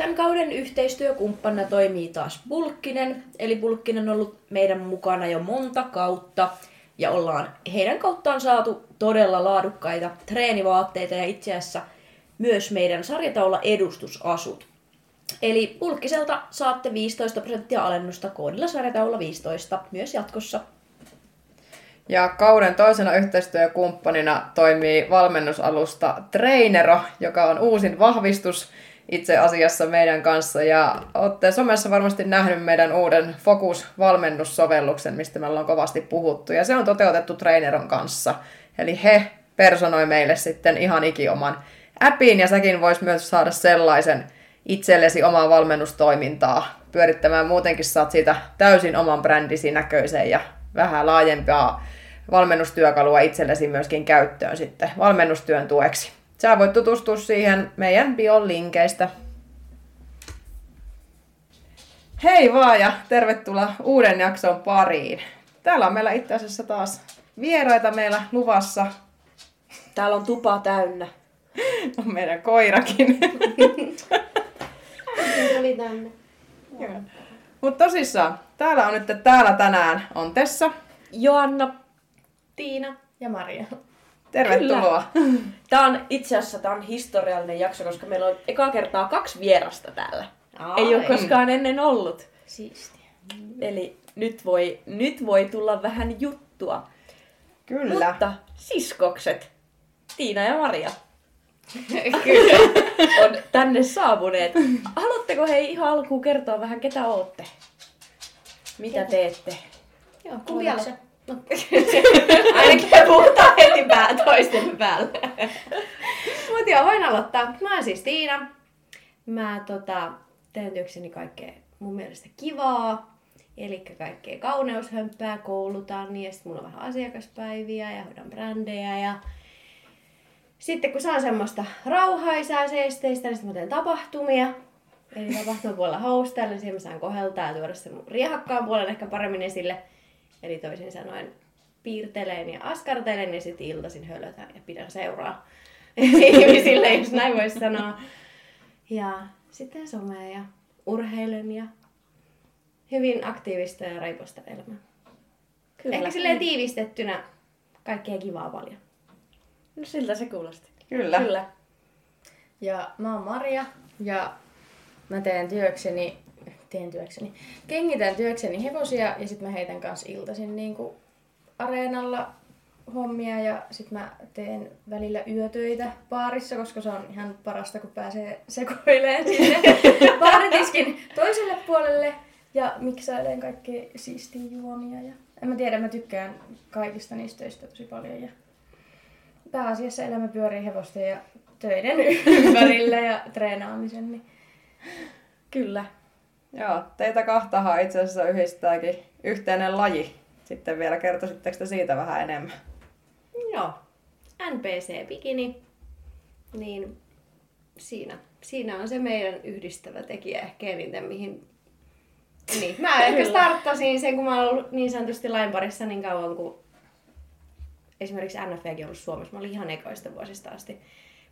Tämän kauden yhteistyökumppanina toimii taas Bulkkinen, eli Bulkkinen on ollut meidän mukana jo monta kautta, ja ollaan heidän kauttaan saatu todella laadukkaita treenivaatteita ja itse asiassa myös meidän sarjataula edustusasut. Eli Bulkkiselta saatte 15 prosenttia alennusta koodilla sarjataula 15 myös jatkossa. Ja kauden toisena yhteistyökumppanina toimii valmennusalusta Trainero, joka on uusin vahvistus itse asiassa meidän kanssa. Ja olette somessa varmasti nähnyt meidän uuden Focus-valmennussovelluksen, mistä me ollaan kovasti puhuttu. Ja se on toteutettu Traineron kanssa. Eli he personoi meille sitten ihan ikioman appin ja säkin vois myös saada sellaisen itsellesi omaa valmennustoimintaa pyörittämään. Muutenkin saat siitä täysin oman brändisi näköisen ja vähän laajempaa valmennustyökalua itsellesi myöskin käyttöön sitten valmennustyön tueksi. Sä voit tutustua siihen meidän bion linkeistä. Hei vaan ja tervetuloa uuden jakson pariin. Täällä on meillä itse asiassa taas vieraita meillä luvassa. Täällä on tupa täynnä. On meidän koirakin. oli tänne. Mutta tosissaan, täällä on nyt täällä tänään on Tessa. Joanna, Tiina ja Maria. Tervetuloa. Tämä on itse asiassa tää on historiallinen jakso, koska meillä on eka kertaa kaksi vierasta täällä. Ai. Ei ole koskaan ennen ollut. Siistiä. Eli nyt voi, nyt voi tulla vähän juttua. Kyllä. Mutta siskokset, Tiina ja Maria, Kyllä. on tänne saapuneet. Haluatteko hei ihan alkuun kertoa vähän, ketä ootte? Mitä teette? Joo, kumpi Ainakin puhutaan heti pää toisten päälle. Mut joo, voin aloittaa. Mä oon siis Tiina. Mä tota, teen työkseni kaikkea mun mielestä kivaa. Eli kaikkea kauneushömppää, koulutan ja sitten mulla on vähän asiakaspäiviä ja hoidan brändejä ja sitten kun saan semmoista rauhaisaa seesteistä, niin sitten mä teen tapahtumia. Eli tapahtumapuolella hostailla, niin siihen mä saan koheltaa ja tuoda sen mun riehakkaan puolen ehkä paremmin esille. Eli toisin sanoen piirtelen ja askartelen ja sitten iltaisin hölötän ja pidän seuraa ihmisille, jos näin voisi sanoa. Ja sitten somea ja urheilen ja hyvin aktiivista ja raiposta elämää. Kyllä. Ehkä silleen tiivistettynä kaikkea kivaa paljon. No siltä se kuulosti. Kyllä. Kyllä. Ja mä oon Maria ja mä teen työkseni, teen työkseni, kengitän työkseni hevosia ja sitten mä heitän kanssa iltaisin niin kuin areenalla hommia ja sitten mä teen välillä yötöitä baarissa, koska se on ihan parasta, kun pääsee sekoileen sinne baaritiskin toiselle puolelle ja miksailen kaikkea siistiä juomia. Ja... En mä tiedä, mä tykkään kaikista niistä töistä tosi paljon ja pääasiassa elämä pyörii hevosten ja töiden ympärillä ja treenaamisen. Niin... Kyllä. Joo, teitä kahtahan itse asiassa yhdistääkin yhteinen laji. Sitten vielä kertoisitteko te siitä vähän enemmän? Joo. NPC Bikini. Niin siinä, siinä on se meidän yhdistävä tekijä ehkä eniten, mihin... Niin. Mä ehkä starttasin sen, kun mä oon ollut niin sanotusti lain parissa niin kauan, kuin esimerkiksi NFVkin ollut Suomessa. Mä olin ihan ekoista vuosista asti.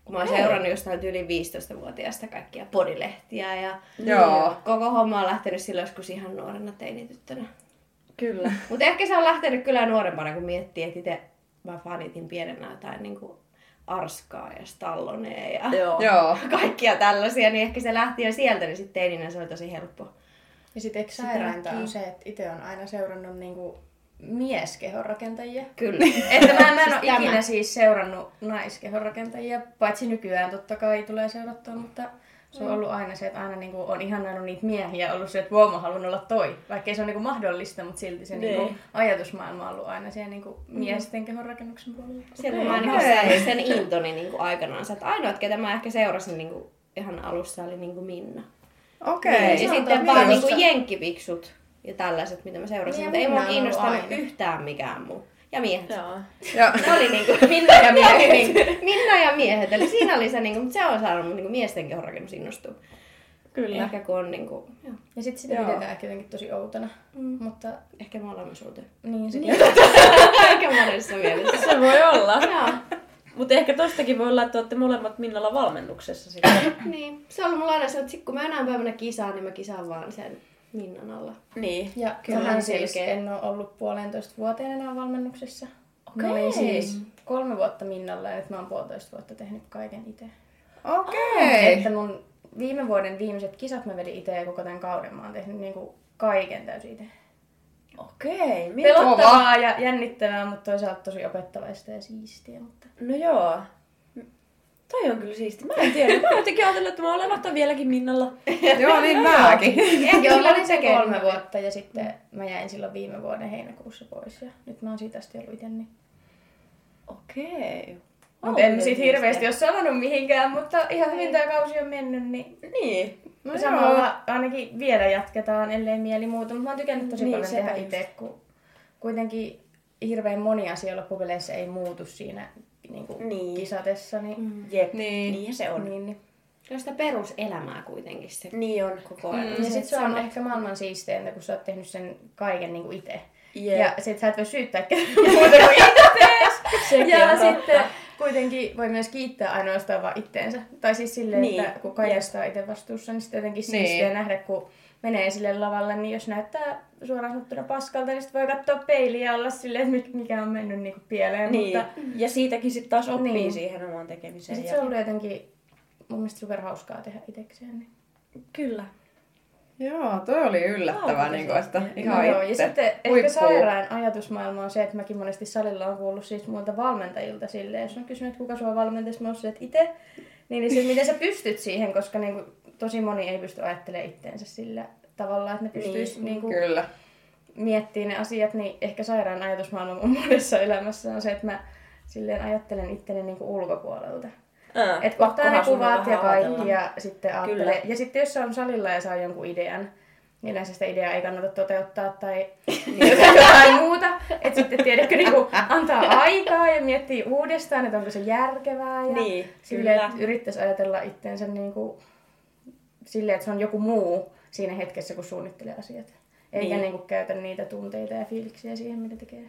Kun mä oon seurannut jostain yli 15-vuotiaasta kaikkia podilehtiä ja Joo. koko homma on lähtenyt silloin joskus ihan nuorena teinityttönä. Kyllä. Mutta ehkä se on lähtenyt kyllä nuorempana, kun miettii, että itse mä fanitin pienenä jotain niin kuin Arskaa ja Stallonea ja Joo. Joo. kaikkia tällaisia, niin ehkä se lähti jo sieltä, niin sitten teininä se oli tosi helppo. Ja sitten eikö sairainta on se, että itse on aina seurannut niinku mieskehonrakentajia. Kyllä. Että mä, mä en ole Siis tämä. ikinä siis seurannut naiskehonrakentajia, paitsi nykyään totta kai tulee seurattua, mutta se on ollut aina se, että aina niinku on ihannoinut niitä miehiä, ollut se, että wow, mä haluan olla toi. Vaikka ei se ole niinku mahdollista, mutta silti se niinku Niin. ajatusmaailma on ollut aina siellä niinku miesten kehonrakennuksen puolella. Sieltä mä niin sain sen intoni niin kuin aikanaan. Että ainoat, ketä mä ehkä seurasin niin kuin ihan alussa, oli niin kuin Minna. Okei. ja se on sitten vaan niin kuin jenkkipiksut ja tällaiset, mitä mä seurasin. Niin, mutta ei mua kiinnostanut aina. yhtään mikään muu. Ja miehet. Joo. Ne oli niinku Minna ja miehet. Niin, Minna ja miehet. Eli siinä oli se, niinku, mutta se on saanut niinku miesten kehonrakennus innostua. Kyllä. Ehkä kun on niinku, joo. Ja sitten sitä Joo. pidetään ehkä jotenkin tosi outona. Mm. Mutta Ehkä me ollaan myös niin, se Aika monessa mielessä. Se voi olla. Joo. Mutta ehkä tostakin voi olla, että olette molemmat Minnalla valmennuksessa sitten. niin. Se on ollut mulla aina se, että sit kun mä enää päivänä kisaan, niin mä kisaan vaan sen Minnan alla. niin. Ja Kyllä, siis selkeä. en ole ollut puolentoista vuoteen enää valmennuksessa. Mä Okei. olin siis kolme vuotta Minnalla ja nyt mä oon puolitoista vuotta tehnyt kaiken itse. Okei. Että mun viime vuoden viimeiset kisat mä vedin itse ja koko tämän kauden mä oon tehnyt niinku kaiken täysin itse. Okei. Okay. Pelottavaa ja jännittävää, mutta toisaalta tosi opettavaista ja siistiä. Mutta... No joo. Toi on kyllä siisti. Mä en tiedä. Mä jotenkin ajatellut, että mä olen vasta vieläkin Minnalla. Joo, niin mäkin. Joo, mä olin se kolme vuotta ja sitten mä jäin silloin viime vuoden heinäkuussa pois ja nyt mä oon siitä asti ollut itse. Niin. Okei. Mutta en sit hirveästi ole sanonut mihinkään, mutta ihan hyvin tää kausi on mennyt, niin Niin. no samalla ainakin vielä jatketaan, ellei mieli muuta. Mutta mä oon tykännyt tosi Niin, paljon tehdä itse, kun kuitenkin hirveän moni asia loppupeleissä ei muutu siinä niin kuin Niin. kisatessa. Niin, Jep. Niin. Niinhän se on. niin, niin. Se on sitä peruselämää kuitenkin se Niin on. koko ajan. Ja Se, sit se on sä- ehkä maailman siisteintä, kun sä oot tehnyt sen kaiken niin kuin itse. Jep. Ja sit sä et voi syyttää ketään muuta kuin ittees. Sekin ja totta. sitten kuitenkin voi myös kiittää ainoastaan vaan itteensä. Tai siis silleen, Niin. että kun kaikesta on itse vastuussa, niin sitten jotenkin Niin. siistiä nähdä, kun menee sille lavalle, niin jos näyttää suoraan sanottuna paskalta, niin sitten voi katsoa peiliä ja olla silleen, että mikä on mennyt niinku pieleen. Niin. Mutta Ja siitäkin sitten taas oppii Niin. siihen omaan ja tekemiseen. sit se on ollut jotenkin mun mielestä super hauskaa tehdä itsekseen. Niin. Kyllä. Joo, toi oli yllättävää, niin kuin, että ihan No joo, itse. ja sitten ehkä Huippua. sairaan ajatusmaailma on se, että mäkin monesti salilla on kuullut siis muilta valmentajilta silleen, jos on kysynyt, että kuka sua valmentaisi, mä oon että itse, niin, niin se, miten sä pystyt siihen, koska niin kuin, tosi moni ei pysty ajattelemaan itteensä sillä tavalla, että ne pystyisi niin, niin kuin, Kyllä. miettimään ne asiat, niin ehkä sairaan ajatusmaailma mun monessa elämässä on se, että mä silleen ajattelen itteni niin kuin ulkopuolelta. Ää, Et ottaa ne kuvat ja kaikki ajatella. ja sitten ajattelee. Kyllä. Ja sitten jos se on salilla ja saa jonkun idean, niin yleensä sitä ideaa ei kannata toteuttaa tai jotain, jotain muuta. Että sitten tiedätkö, niin kuin antaa aikaa ja miettii uudestaan, että onko se järkevää. Ja Niin, silleen, kyllä. että yrittäisi ajatella itteensä niin kuin, silleen, että se on joku muu siinä hetkessä, kun suunnittelee asiat. Eikä Niin. niin. Niin käytä niitä tunteita ja fiiliksiä siihen, mitä tekee.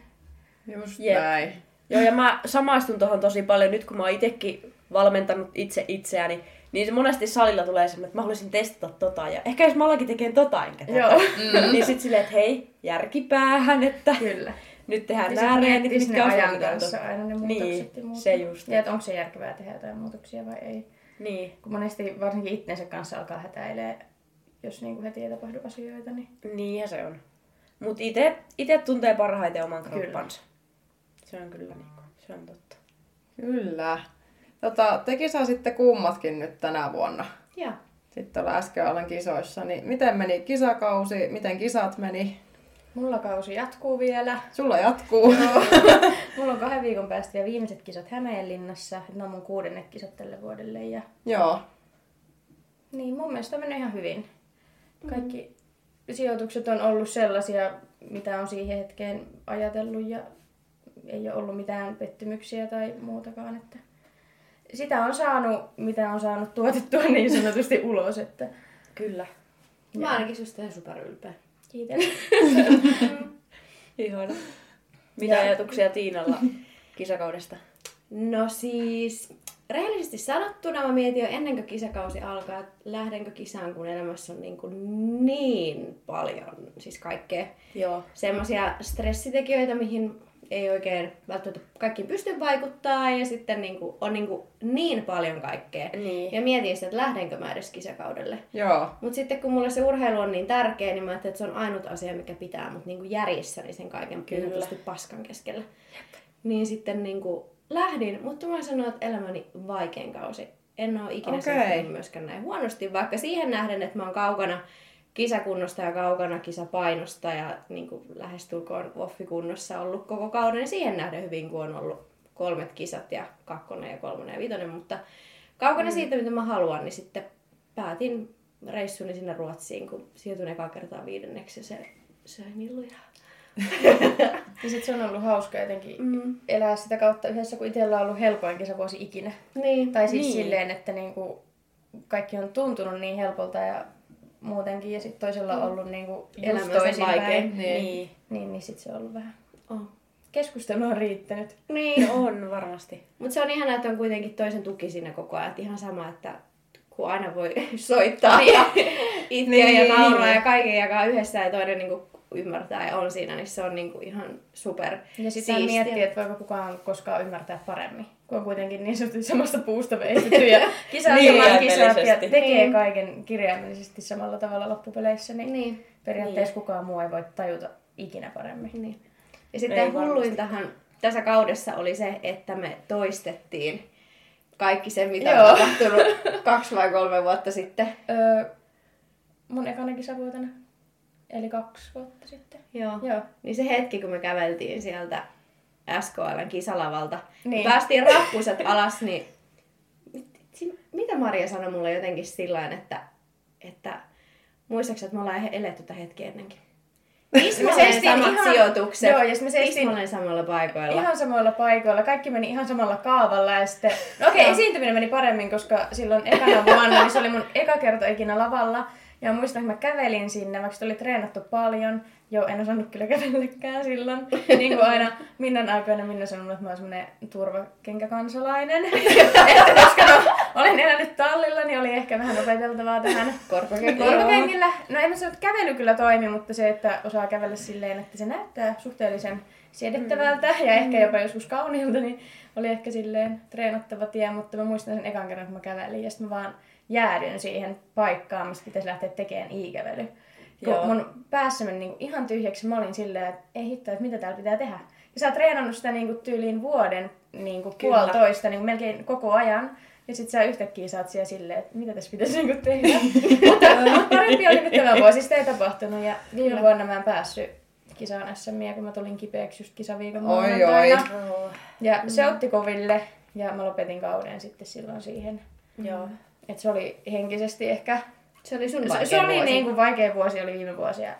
Just Jep. näin. Joo, ja mä samaistun tuohon tosi paljon nyt, kun mä oon itekin valmentanut itse itseäni, niin se monesti salilla tulee semmoinen, että mä haluaisin testata tota, ja ehkä jos mä alakin tekemään tota enkä tätä, Joo. mm. niin sit silleen, että hei, järkipäähän, että Kyllä. nyt tehdään Ja nämä reenit, mitkä on ajan suunniteltu. kanssa aina ne muutokset Niin, ja muuta. se just. Ja että onko se järkevää tehdä jotain muutoksia vai ei. Niin, Kun monesti varsinkin itsensä kanssa alkaa hätäilee, jos niinku heti ei tapahdu asioita, niin niinhän se on. Mut ite, ite tuntee parhaiten oman Kyllä. kroppansa. Se on kyllä niinku, se on totta. Kyllä. Tota, te kisasitte kummatkin nyt tänä vuonna. Joo. Sitten ollaan äsken alan kisoissa. Niin miten meni kisakausi? Miten kisat meni? Mulla kausi jatkuu vielä. Sulla jatkuu. Mulla on kahden viikon päästä vielä viimeiset kisat Hämeenlinnassa. Ne on mun kuudennet kisat tälle vuodelle. Ja... Joo. Niin, mun mielestä on mennyt ihan hyvin. Kaikki sijoitukset on ollut sellaisia, mitä on siihen hetkeen ajatellut ja ei ole ollut mitään pettymyksiä tai muutakaan. Että sitä on saanut, mitä on saanut tuotettua niin sanotusti ulos. Että Kyllä. Mä oon ainakin susta ihan superylpeä. Kiitän. Ihana. Mitä Ja- ajatuksia Tiinalla kisakaudesta? No siis, rehellisesti sanottuna mä mietin jo ennen kuin kisakausi alkaa, että lähdenkö kisaan, kun elämässä on niin, kuin niin paljon siis kaikkea Joo. semmoisia stressitekijöitä, mihin ei oikein välttämättä kaikkiin pysty vaikuttaa ja sitten niin kuin, on niin, kuin niin paljon kaikkea. Niin. Ja mietin sitä, että lähdenkö mä edes kisakaudelle. Joo. Mutta sitten kun mulle se urheilu on niin tärkeä, niin mä ajattelin, että se on ainut asia, mikä pitää mut niinku järjissäni sen kaiken Kyllä. Paskan keskellä. Niin sitten niinku lähdin, mutta mä sanoin, että elämäni vaikein kausi. En ole ikinä okay. myöskään näin huonosti, vaikka siihen nähden, että mä oon kaukana kisakunnosta ja kaukana kisapainosta ja niin kuin lähestulkoon woffikunnossa ollut koko kauden, siihen nähden hyvin, kun on ollut kolmet kisat ja kakkonen ja kolmonen ja vitonen, mutta kaukana mm. siitä, mitä mä haluan, niin sitten päätin reissuni sinne Ruotsiin, kun siirtyin ekaa kertaa viidenneksi ja se söi niin lujaa. Ja sit se on ollut hauska jotenkin Mm. elää sitä kautta yhdessä, kun itsellä on ollut helpoin kesävuosi ikinä. Niin. Tai siis niin. silleen, että niinku kaikki on tuntunut niin helpolta ja muutenkin, ja sitten toisella on ollut niinku just toisinpäin. vaikein. Niin. Niin, niin sit se on ollut vähän. Oh. keskustelua on riittänyt. Niin, On varmasti. mutta se on ihanaa, että on kuitenkin toisen tuki siinä koko ajan. Että ihan sama, että kun aina voi soittaa ja itkeä Niin. ja nauraa ja kaiken jakaa yhdessä ja toinen niinku ymmärtää ja on siinä, niin se on niinku ihan super Ja sitten miettii, että voiko kukaan koskaan ymmärtää paremmin, kun on kuitenkin niin sanotusti samasta puusta veistetty ja kisaa Niin, kisat ja tekee Niin. kaiken kirjaimellisesti samalla tavalla loppupeleissä, niin, Niin. periaatteessa kukaan muu ei voi tajuta ikinä paremmin. Niin. Ja sitten Ei hulluintahan tässä kaudessa oli se, että me toistettiin kaikki se, mitä Joo. on tapahtunut kaksi vai kolme vuotta sitten. Öö, mun ekana kisavuotena, eli kaksi vuotta sitten. Joo. Joo. Niin se hetki, kun me käveltiin sieltä SKLn kisalavalta, niin. Niin. päästiin rappuset alas, niin mitä Maria sanoi mulle jotenkin sillä että, että muistaakseni, että me ollaan eletty tätä hetkeä ennenkin. Tismalleen seistiin samat ihan- sijoitukset, Joo, ja me seistiin- samalla paikoilla. Ihan samoilla paikoilla, kaikki meni ihan samalla kaavalla ja sitten... No okei, okay, esiintyminen meni paremmin, koska silloin ekana vuonna, niin se oli mun eka kerta ikinä lavalla. Ja muistan, että mä kävelin sinne, vaikka oli treenattu paljon. Joo, en osannut kyllä kävelläkään silloin. Niin kuin aina Minnan aikoina Minna sanoi, että mä oon semmonen turvakenkäkansalainen. että koska no, olen elänyt tallilla, niin oli ehkä vähän opeteltavaa tähän Korkokenkillä. korkokenkillä. No en mä sano, että kävely kyllä toimi, mutta se, että osaa kävellä silleen, että se näyttää suhteellisen siedettävältä ja ehkä jopa joskus kauniilta, niin oli ehkä silleen treenattava tie, mutta mä muistan sen ekan kerran, kun mä kävelin ja sitten mä vaan jäädyin siihen paikkaan, mistä pitäisi lähteä tekemään i-kävely. Kun Joo. mun päässä meni niinku ihan tyhjäksi, mä olin silleen, että ei hitto, että mitä täällä pitää tehdä. Ja sä oot treenannut sitä niinku tyyliin vuoden niinku Kyllä. puolitoista niinku melkein koko ajan. Ja sit sä yhtäkkiä saat siellä silleen, että mitä tässä pitäisi niinku tehdä. mutta parempi oli nyt tämä vuosi, sitä ei tapahtunut. Ja viime vuonna mä en päässyt kisaan SMiä, kun mä tulin kipeäksi just kisaviikon Oi, oi. Ja se otti koville ja mä lopetin kauden sitten silloin siihen. Joo. Et se oli henkisesti ehkä... Se oli sun Se, vaikea se oli vuosi. niin kuin vaikea vuosi, oli viime vuosi ja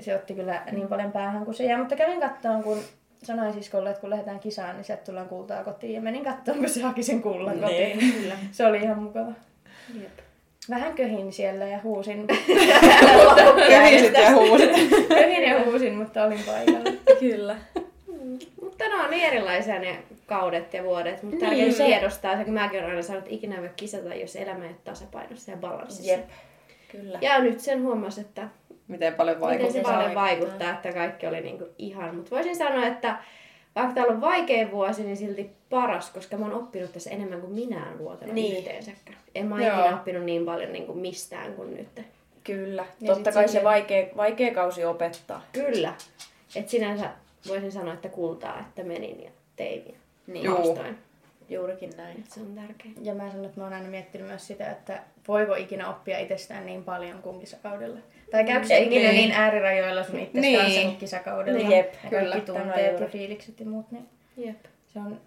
se otti kyllä niin paljon päähän kuin se jää. Mutta kävin kattoon, kun sanoin siskolle, että kun lähdetään kisaan, niin sieltä tullaan kultaa kotiin. Ja menin kattoon, kun se haki sen kullan kotiin. Niin, kyllä. Se oli ihan mukava. Jep. Vähän köhin siellä ja huusin. Köhisit ja huusit. köhin ja huusin, mutta olin paikalla. Kyllä. Mutta ne on niin erilaisia ne kaudet ja vuodet, mutta Niin, tärkeää se- tiedostaa se, kun mäkin olen aina sanonut, että ikinä voi kisata, jos elämä ei ole tasapainossa ja balanssissa. Jep. Kyllä. Ja nyt sen huomasi, että Miten paljon miten vaikuttaa. se se paljon vaikuttaa. että kaikki oli niinku ihan. Mutta voisin sanoa, että vaikka tämä on vaikea vuosi, niin silti paras, koska mä oon oppinut tässä enemmän kuin minään vuotena Niin. yhteensäkään. En mä ikinä oppinut niin paljon niin kuin mistään kuin nyt. Kyllä. Ja Totta kai siihen- se vaikea, vaikea kausi opettaa. Kyllä. Et sinänsä voisin sanoa, että kultaa, että menin ja tein Niin. Juu. haastoin. Juurikin näin. Se on tärkeää. Ja mä sanon, että mä oon aina miettinyt myös sitä, että voiko ikinä oppia itsestään niin paljon kuin kisakaudella. Tai käykö se Ei, ikinä niin. niin äärirajoilla sun itse Niin. kuin kisakaudella. Niin, jep, ja kyllä. kaikki tunteet ja fiilikset ja muut. Niin Jep. se on,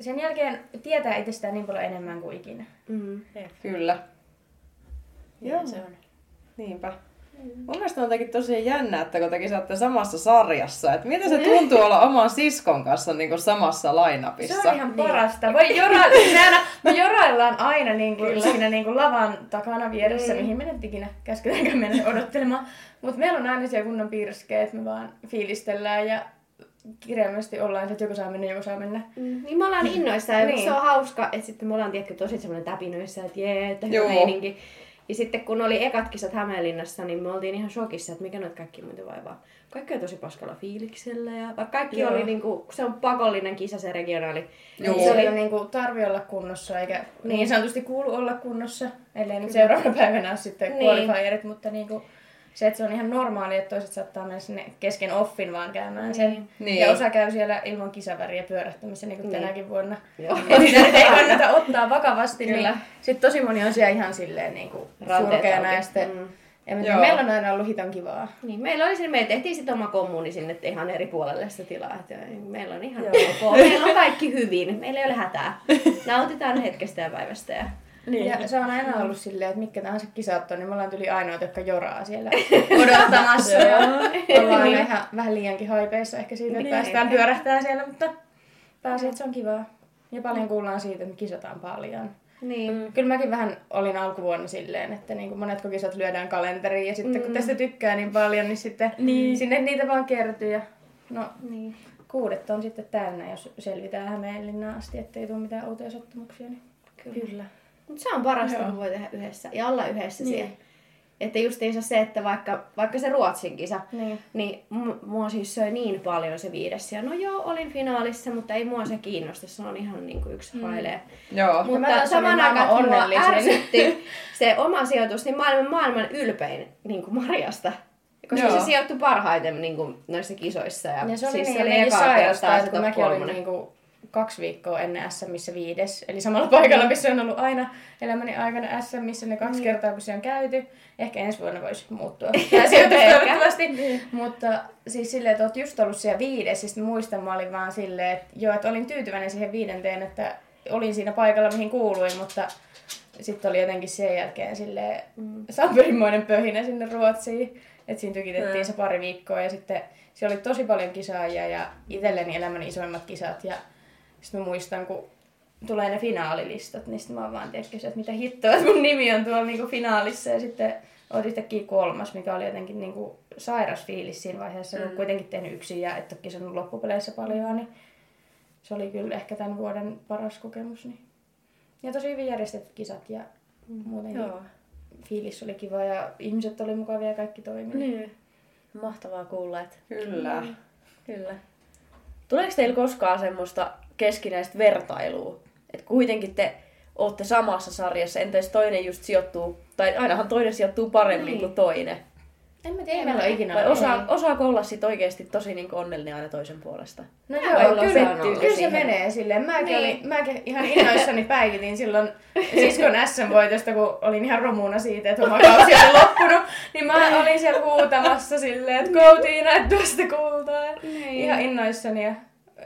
sen jälkeen tietää itsestään niin paljon enemmän kuin ikinä. Mm. Kyllä. Joo. Joo. Se on. Niinpä. Mun mielestä on jotenkin tosi jännä, että kun tekin saatte samassa sarjassa, että miltä se tuntuu olla oman siskon kanssa niin kuin samassa lainapissa. Se on ihan parasta. Voi jora, me, aina, me joraillaan aina niin kuin, siinä niin kuin lavan takana vieressä, Mm. mihin me nyt ikinä käsketäänkään mennä odottelemaan. Mutta meillä on aina siellä kunnon piirskejä, että me vaan fiilistellään ja kirjaimellisesti ollaan, että joku saa mennä, joku saa mennä. Mm, niin me ollaan innoissaan ja Niin. se on hauska, että sitten me ollaan tietty tosi semmoinen täpinöissä, että jee, että hyvä meininki. Ja sitten kun oli ekat kisat Hämeenlinnassa, niin me oltiin ihan shokissa, että mikä noita kaikki muuten vaivaa. Kaikki on tosi paskalla fiiliksellä ja vaikka kaikki Joo. oli niinku, se on pakollinen kisa se regionaali. Joo. Se oli niin kuin, tarvi olla kunnossa, eikä niin. niin sanotusti kuulu olla kunnossa, ellei nyt seuraavana päivänä ole sitten Niin. niin. mutta niin kuin, se, että se on ihan normaali, että toiset saattaa mennä sinne kesken offin vaan käymään sen. Niin. Ja osa käy siellä ilman kisaväriä pyörähtämässä niin kuin Niin. tänäkin vuonna. Ja nyt ei kannata ottaa vakavasti. Kyllä. Niin sitten tosi moni on siellä ihan silleen niin kuin surkeana ja sitten Mm. Joo. meillä on aina ollut hiton kivaa. Niin, meillä oli sinne, me tehtiin sitten oma kommuni sinne ihan eri puolelle sitä tilaa. Että meillä on ihan ok. Meillä on kaikki hyvin. Meillä ei ole hätää. Nautitaan hetkestä ja päivästä. Ja... Niin. Ja se on aina ollut silleen, että mitkä tahansa kisat on, niin me ollaan tyli ainoat, jotka joraa siellä odottamassa. ja ollaan aina ihan vähän liiankin haipeissa ehkä siitä, että Niin. päästään pyörähtää siellä, mutta pääsee, että se on kivaa. Ja paljon kuullaan siitä, että me kisataan paljon. Niin. Kyllä mäkin vähän olin alkuvuonna silleen, että niin kuin monetko kisat lyödään kalenteriin ja sitten kun tästä tykkää niin paljon, niin sitten niin. sinne niitä vaan kertyy. Ja, no, niin. kuudet on sitten täynnä, jos selvitään Hämeenlinnaan asti, ettei tule mitään outoja sattumuksia. Niin Kyllä. Kyllä. Mutta se on parasta, kun voi tehdä yhdessä ja olla yhdessä niin. siellä. Että justiinsa se, että vaikka, vaikka se Ruotsin kisa, Niin. niin m- mua siis söi niin paljon se viides. Ja no joo, olin finaalissa, mutta ei mua se kiinnosta. Se on ihan niin kuin yksi hailee. Joo. Mutta saman maailman aikaan mua ärsytti se oma sijoitus, niin maailman, maailman ylpein niin kuin Marjasta. Koska Joo. se sijoittui parhaiten niin kuin, noissa kisoissa. Ja, Ja se oli siis niin se oli ekaa sairasta, että kun mäkin olin kolmonen. niinku kaksi viikkoa ennen SMissä viides. Eli samalla paikalla, missä on ollut aina elämäni aikana SMissä ne kaksi kertaa, kun se on käyty. Ehkä ensi vuonna voisi muuttua. Toivottavasti. Mutta siis silleen, että oot just ollut siellä viides. Sitten muistan, mä olin vaan silleen, että joo, että olin tyytyväinen siihen viidenteen, että olin siinä paikalla, mihin kuuluin, mutta sitten oli jotenkin sen jälkeen silleen mm. pöhinä sinne Ruotsiin. Että siinä tykitettiin se pari viikkoa ja sitten siellä oli tosi paljon kisaajia ja itselleni elämäni isoimmat kisat. Ja sitten mä muistan, kun tulee ne finaalilistat, niin sitten mä oon vaan tiedätkö, että mitä hittoa, että mun nimi on tuolla niinku finaalissa. Ja sitten oot yhtäkkiä kolmas, mikä oli jotenkin niinku sairas fiilis siinä vaiheessa, kun kuitenkin tehnyt yksin ja et ole kisannut loppupeleissä paljon, niin se oli kyllä ehkä tämän vuoden paras kokemus. Niin. Ja tosi hyvin järjestetyt kisat ja muutenkin Joo. fiilis oli kiva ja ihmiset oli mukavia ja kaikki toimi. Niin. Mahtavaa kuulla, että Kyllä. Kyllä. Tuleeko teillä koskaan semmoista keskinäistä vertailua? Että kuitenkin te olette samassa sarjassa, entä jos toinen just sijoittuu, tai ainahan toinen sijoittuu paremmin niin. kuin toinen. En mä tiedä, ei meillä ole ikinä Vai osaa, osaako olla sit oikeasti tosi niin onnellinen aina toisen puolesta? No Vai joo, kyllä, kyllä se siihen? menee silleen. Mäkin, Niin. olin, mäkin ihan innoissani päivitin silloin siskon SM-voitosta, kun olin ihan romuna siitä, että oma kausi oli loppunut. Niin mä olin siellä huutamassa silleen, että Tiina, että tuosta kultaa. Niin. Ihan innoissani ja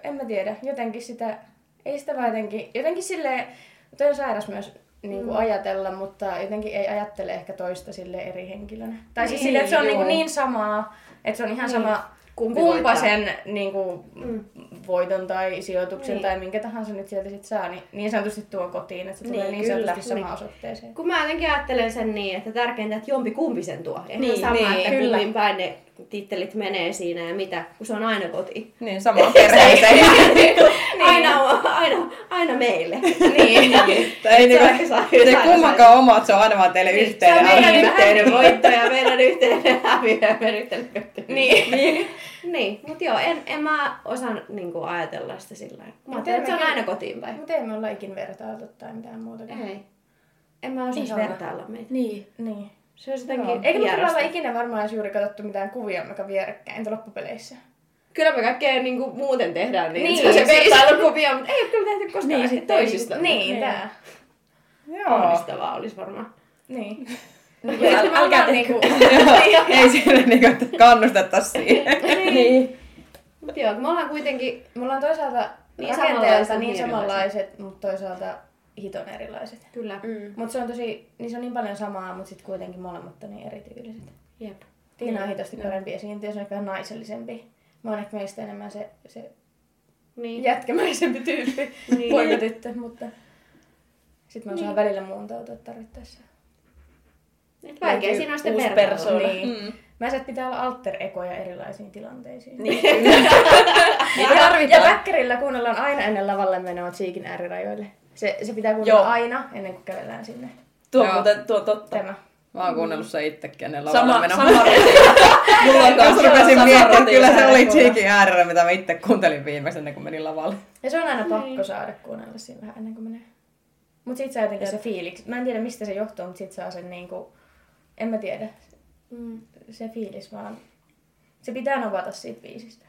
en mä tiedä, jotenkin sitä, ei sitä vaan jotenkin, jotenkin silleen, toi on sairas myös niin kuin ajatella, mutta jotenkin ei ajattele ehkä toista sille eri henkilönä. Tai siis Niin, silleen, että se on niin, kuin niin samaa, että se on ihan sama, Kumpi kumpa sen niin kuin, voiton tai sijoituksen Niin. tai minkä tahansa nyt sieltä sit saa, niin, niin sanotusti tuo kotiin, että se tulee Niin, niin kyllä. sanotusti samaan osoitteeseen. Kun mä jotenkin ajattelen sen niin, että tärkeintä, että jompi kumpi sen tuo. Eihän Niin, niin, sama, niin, että kyllä. kummin päin ne tittelit menee siinä ja mitä, kun se on aina koti. Niin, samaan perheeseen. Aina, aina, aina meille. Niin. Tai ei niinku, se kummankaan omat, se on aina vaan teille Se on yhteinen. meidän yhteinen voitto ja meidän yhteinen häviö ja meidän yhteinen. Niin. Niin. niin. Mutta joo, en, en mä osaa niinku ajatella sitä sillä lailla. Mä ajattelen, että se on aina kotiin päin. Mutta ei me olla ikin vertailtu tai mitään muuta. Ei. En mä osaisi Ihana. vertailla meitä. Niin. Niin. Se on jotenkin Eikä me kyllä olla ikinä varmaan edes juuri katsottu mitään kuvia, mikä vierekkäin tuolla loppupeleissä. Kyllä me kaikkea niinku muuten tehdään niin, Niin, niin se siis- vertailukuvia, mutta ei ole kyllä tehty koskaan Niin, niin, sitten toisista. Niin, tää. Joo. Ahdistavaa olisi varmaan. Niin. Ja äl- älkää niinku... Ei siinä niinku, että kannustettaisiin siihen. Niin. Mut joo, me ollaan kuitenkin... Me ollaan toisaalta Niin niin rakenteelta samanlaiset, niin niin samanlaiset, mutta toisaalta hiton erilaiset. Kyllä. Mm. Mutta se on tosi, niin se on niin paljon samaa, mutta sitten kuitenkin molemmat on niin erityyliset. Jep. Tiina on hitosti parempi esiintyjä, se on ehkä vähän naisellisempi. Mä oon ehkä meistä enemmän se, se Niin. jätkämäisempi tyyppi, Niin. poikatyttö, mutta sitten mä osaan välillä muuntautua tarvittaessa. Et Vaikea siinä on sitten Uusi. Niin. Mm. Mä että pitää olla alter-ekoja erilaisiin tilanteisiin. Niin. Ja, ja, ja väkkärillä kuunnellaan aina ennen lavalle menoa Cheekin äärirajoille. Se, se pitää kuunnella Joo. aina ennen kuin kävellään sinne. Tuo on Joo. muuten tuo totta. Tämä. Mä oon kuunnellut sen itsekin ennen lavalla Sama, menoa. sama. Mulla on kanssa rupesin miettimään, kyllä se oli. Cheekin äärellä, mitä mä itse kuuntelin viimeksi ennen kuin menin lavalle. Ja se on aina pakko saada kuunnella siinä vähän ennen kuin menee. Mut sit saa jotenkin se fiiliksi. Mä en tiedä mistä se johtuu, mutta sit saa sen niinku... En mä tiedä. Mm. Se fiilis vaan... Se pitää novata siitä biisistä.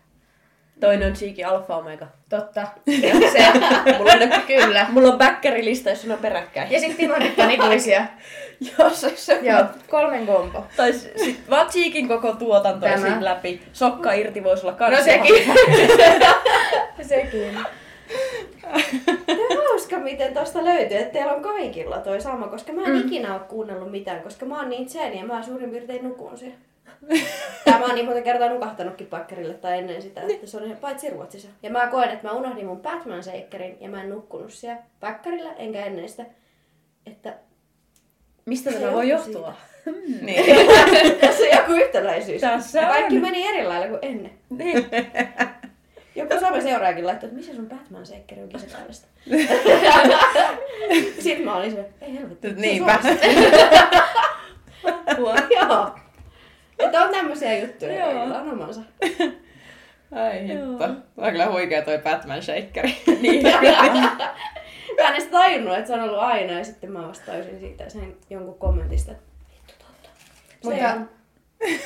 Toinen on Cheeky Alfa Omega. Totta. Se, Mulla on, ne, kyllä. mulla on backerilista, jos on peräkkäin. Ja sit Timonet panikuisia. Jos se, se Joo, kolmen kompo. Tai sit vaan Cheekin koko tuotanto esim. läpi. Sokka irti voisi olla kans No sekin. sekin. Tämä hauska, miten tosta löytyy, että teillä on kaikilla toi sama, koska mä en mm. ikinä ole kuunnellut mitään, koska mä oon niin zen ja mä suurin piirtein nukun siellä. Tai mä oon niin monta kertaa nukahtanutkin pakkerille tai ennen sitä, että se on ihan paitsi Ruotsissa. Ja mä koen, että mä unohdin mun Batman-seikkerin ja mä en nukkunut siellä pakkarilla enkä ennen sitä. Että Mistä Se tämä voi johtua? Niin. tässä on joku yhtäläisyys. Tässä on. Kaikki meni eri lailla kuin ennen. Niin. Joku some seuraajakin laittoi, että missä sun Batman seikkeri on kisapäivästä. Sitten mä olin se, ei helvetti. se on Niinpä. Joo. Että on tämmöisiä juttuja, joilla on omansa. Ai hitto. Tuo on kyllä huikea toi Batman Shakeri. Niin. mä en edes tajunnut, että se on ollut aina ja sitten mä vastaisin siitä sen jonkun kommentista, että vittu totta. Mutta,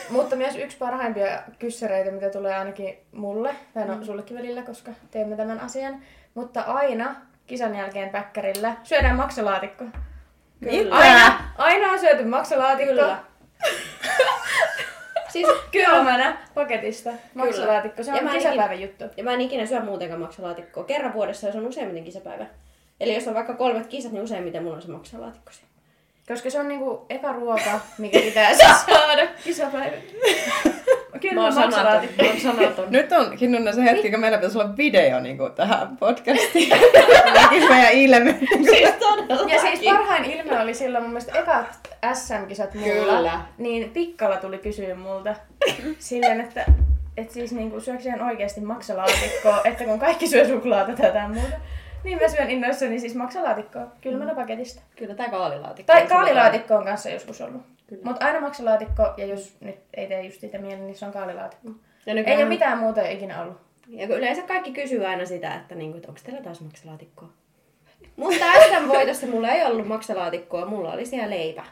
mutta myös yksi parhaimpia kyssäreitä, mitä tulee ainakin mulle, tai no sullekin välillä, koska teemme tämän asian, mutta aina kisan jälkeen päkkärillä syödään maksalaatikko. Mitä? Aina, aina on syöty maksalaatikko. Kyllä. Siis Kylmänä paketista. Maksalaatikko, se Ja on kisapäivän juttu. Ja mä en ikinä syö muutenkaan maksalaatikkoa. Kerran vuodessa, jos on useimmiten kisapäivä. Eli jos on vaikka kolmet kisat, niin useimmiten mulla on se maksalaatikko siellä. Koska se on niinku eka ruoka, mikä pitää siis saada kisapäivä. Mä Kyllä oon sanaton. Mä oon sanaton. Nyt on Kinnuna se hetki, kun meillä pitäisi olla video niin kuin, tähän podcastiin. Näkis meidän ilme. Ja siis parhain ilme oli silloin mun mielestä ekat SM-kisat mulla. Kyllä. Niin Pikkala tuli kysyä multa silleen, että et siis niinku syöksä ihan oikeasti maksalaatikkoa, että kun kaikki syö suklaata tai jotain muuta. Niin mä syön innoissani siis maksalaatikkoa kylmänä paketista. Kyllä, tää kaalilaatikko. Tai kaalilaatikko on kanssa joskus ollut. Mutta aina maksalaatikko, ja jos nyt ei tee just sitä mieleen, niin se on kaalilaatikko. Ja Ei nykyään, ole mitään muuta ikinä ollut. Ja kun yleensä kaikki kysyy aina sitä, että, niinku, että onko teillä taas maksalaatikkoa. Mutta SM voitossa mulla ei ollut maksalaatikkoa, mulla oli siellä leipä.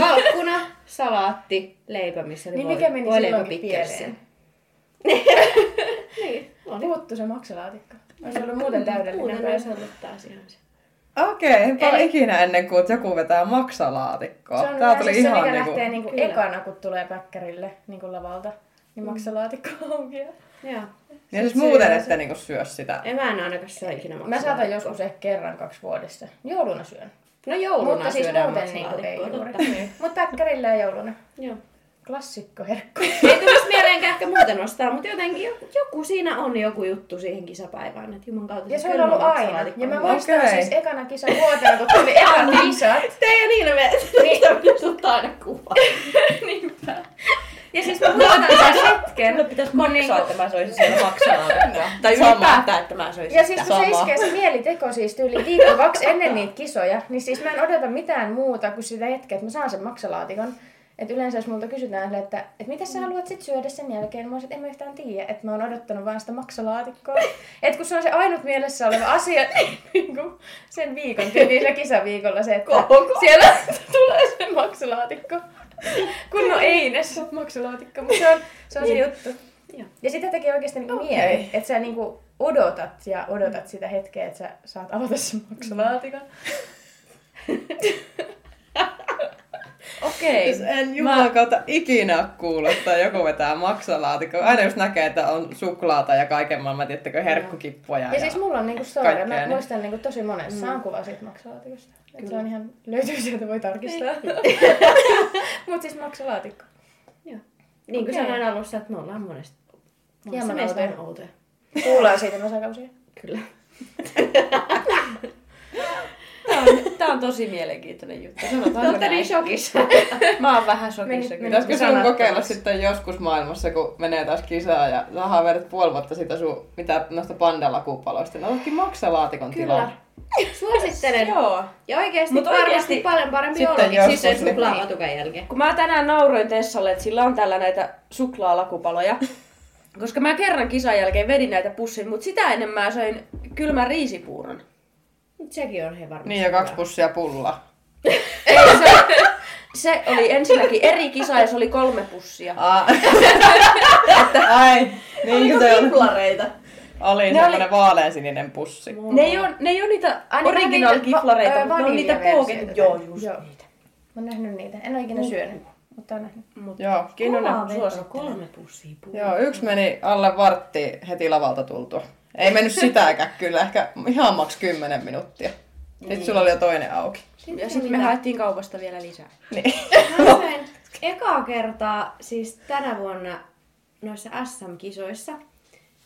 Kalkkuna, salaatti, leipä, missä oli Niin voi- mikä meni voileipä silloinkin pieleen? Niin. Puuttu se maksalaatikko. Olisi ollut muuten täydellinen Muuten ollut taas ihan se. Okei, enpä ole Eli- ikinä ennen kuin joku vetää maksalaatikkoa. Se on Tää tuli siis se, ihan mikä niinku... lähtee niinku Kyllä. ekana, kun tulee päkkärille niinku lavalta. Niin maksalaatikko aukeaa. Joo. Ja siis muuten syö ette niinku syö sitä. En mä en ainakaan syö ikinä Mä saatan joskus ehkä kerran kaksi vuodessa. Jouluna syön. No jouluna Mutta siis syödään muuten niinku ei maksalaatikkoa, juuri. Mutta päkkärillä ja jouluna. Joo. Klassikko herkku. Ei mieleenkään ehkä muuten ostaa, mutta jotenkin joku, joku siinä on joku juttu siihen kisapäivään, että juman kautta Ja se on ollut aina. Ja mä muistan Okei. siis ekana kisa vuotena, kun tuli ekan kisat. Teidän Niin. mitä pitäisi ottaa aina kuva. Ja siis mä muistan sen hetken. Mulle pitäisi maksaa, niinku- että mä söisin siellä maksalaatikkoa. tai ylipäätään, että mä söisin Ja siis sitä. kun se iskee se mieliteko siis tyyli viikko kaksi ennen niitä kisoja, niin siis mä en odota mitään muuta kuin sitä hetkeä, että mä saan sen maksalaatikon. Et yleensä jos multa kysytään, että, että mitä sä haluat sit syödä sen jälkeen, mä oon, että en mä yhtään tiedä, että mä oon odottanut vaan sitä maksalaatikkoa. Et kun se on se ainut mielessä oleva asia niin kuin sen viikon, tyyliin kisaviikolla se, että Koko. siellä tulee se maksalaatikko. Kun on Eines maksalaatikko, mutta se on se, on se juttu. Joo. Ja sitä tekee oikeasti niinku Okei. mieli, että sä niinku odotat ja odotat sitä hetkeä, että sä saat avata sen maksalaatikon. Okei. Siis en jumalan kautta ikinä kuullut, että joku vetää maksalaatikko. Aina jos näkee, että on suklaata ja kaiken maailman, tiettäkö, herkkukippoja. Ja siis mulla on niinku story, mä niin. muistan niinku tosi monessa mm. on kuva siitä maksalaatikosta. Et se on ihan, löytyy sieltä, voi tarkistaa. Mut siis maksalaatikko. Joo. Niin kuin Okei. sanoin alussa, että me ollaan monesti. Hieman outoja. Kuullaan siitä osakausia. Kyllä. Tää on, tosi mielenkiintoinen juttu. Te Sanotaanko olette niin shokissa. Mä oon vähän shokissa Pitäisikö sun kokeilla sitten joskus maailmassa, kun menee taas kisaan ja saadaan vedät puoli vuotta sitä sun, mitä noista pandalakupaloista, niin otatkin maksalaatikon Kyllä. tilaa. Suosittelen. Joo. Ja oikeesti Mut varmasti oikeesti- paljon parempi Sitten joskus Siis sen niin- suklaapatukan jälkeen. Kun mä tänään nauroin Tessalle, että sillä on tällä näitä suklaalakupaloja. Koska mä kerran kisan jälkeen vedin näitä pussin, mutta sitä ennen mä söin kylmän riisipuuron. Mut sekin on he varmasti. Niin ja kaksi pussia pullaa. Ei, se, se oli ensinnäkin eri kisa ja se oli kolme pussia. Aa. Ai, niin kuin se on. Kiplareita. Oli Ne semmoinen vaaleansininen pussi. Ne ei ole, ne ei ole niitä Ai, niin, original va- kiflareita, ö, mutta ne on niitä pocket. Joo, just Joo. niitä. Mä oon nähnyt niitä. En ole ikinä syönyt, mutta oon nähnyt. Joo. Kinnunen suosittelee. kolme pussia puuroa. Joo, yksi meni alle vartti heti lavalta tultua. Ei mennyt sitäkään kyllä, ehkä ihan maks 10 minuuttia. Sitten sulla oli jo toinen auki. Ja sitten me haettiin kaupasta vielä lisää. Niin. Mä söin ekaa kertaa, siis tänä vuonna noissa SM-kisoissa,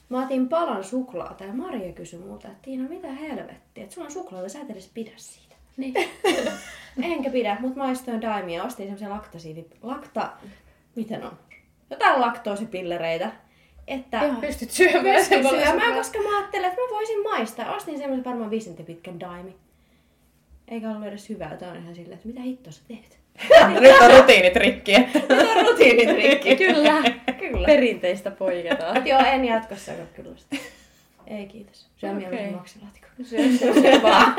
mä otin palan suklaata ja Maria kysyi multa, että Tiina, mitä helvettiä, että sulla on suklaata, sä et edes pidä siitä. Niin. Enkä pidä, mutta maistoin daimia ja ostin semmoisen laktasiivi, lakta, miten on? Jotain laktoosipillereitä. Että Ihan pystyt syömään semmoisen syömään, koska mä ajattelin, että mä voisin maistaa. Ostin semmoisen varmaan 5 sentin pitkän daimi. Eikä ollut edes hyvää. Tämä on ihan silleen, että mitä hittoa sä teet? Nyt on rutiinitrikki. että- Tämä on rutiinitrikki. Kyllä. Kyllä. Perinteistä poiketaan. Joo, en jatkossa kyllä sitä. Ei kiitos. On Okei. mieluummin maksalaatikko. Syö, syö, syö vaan.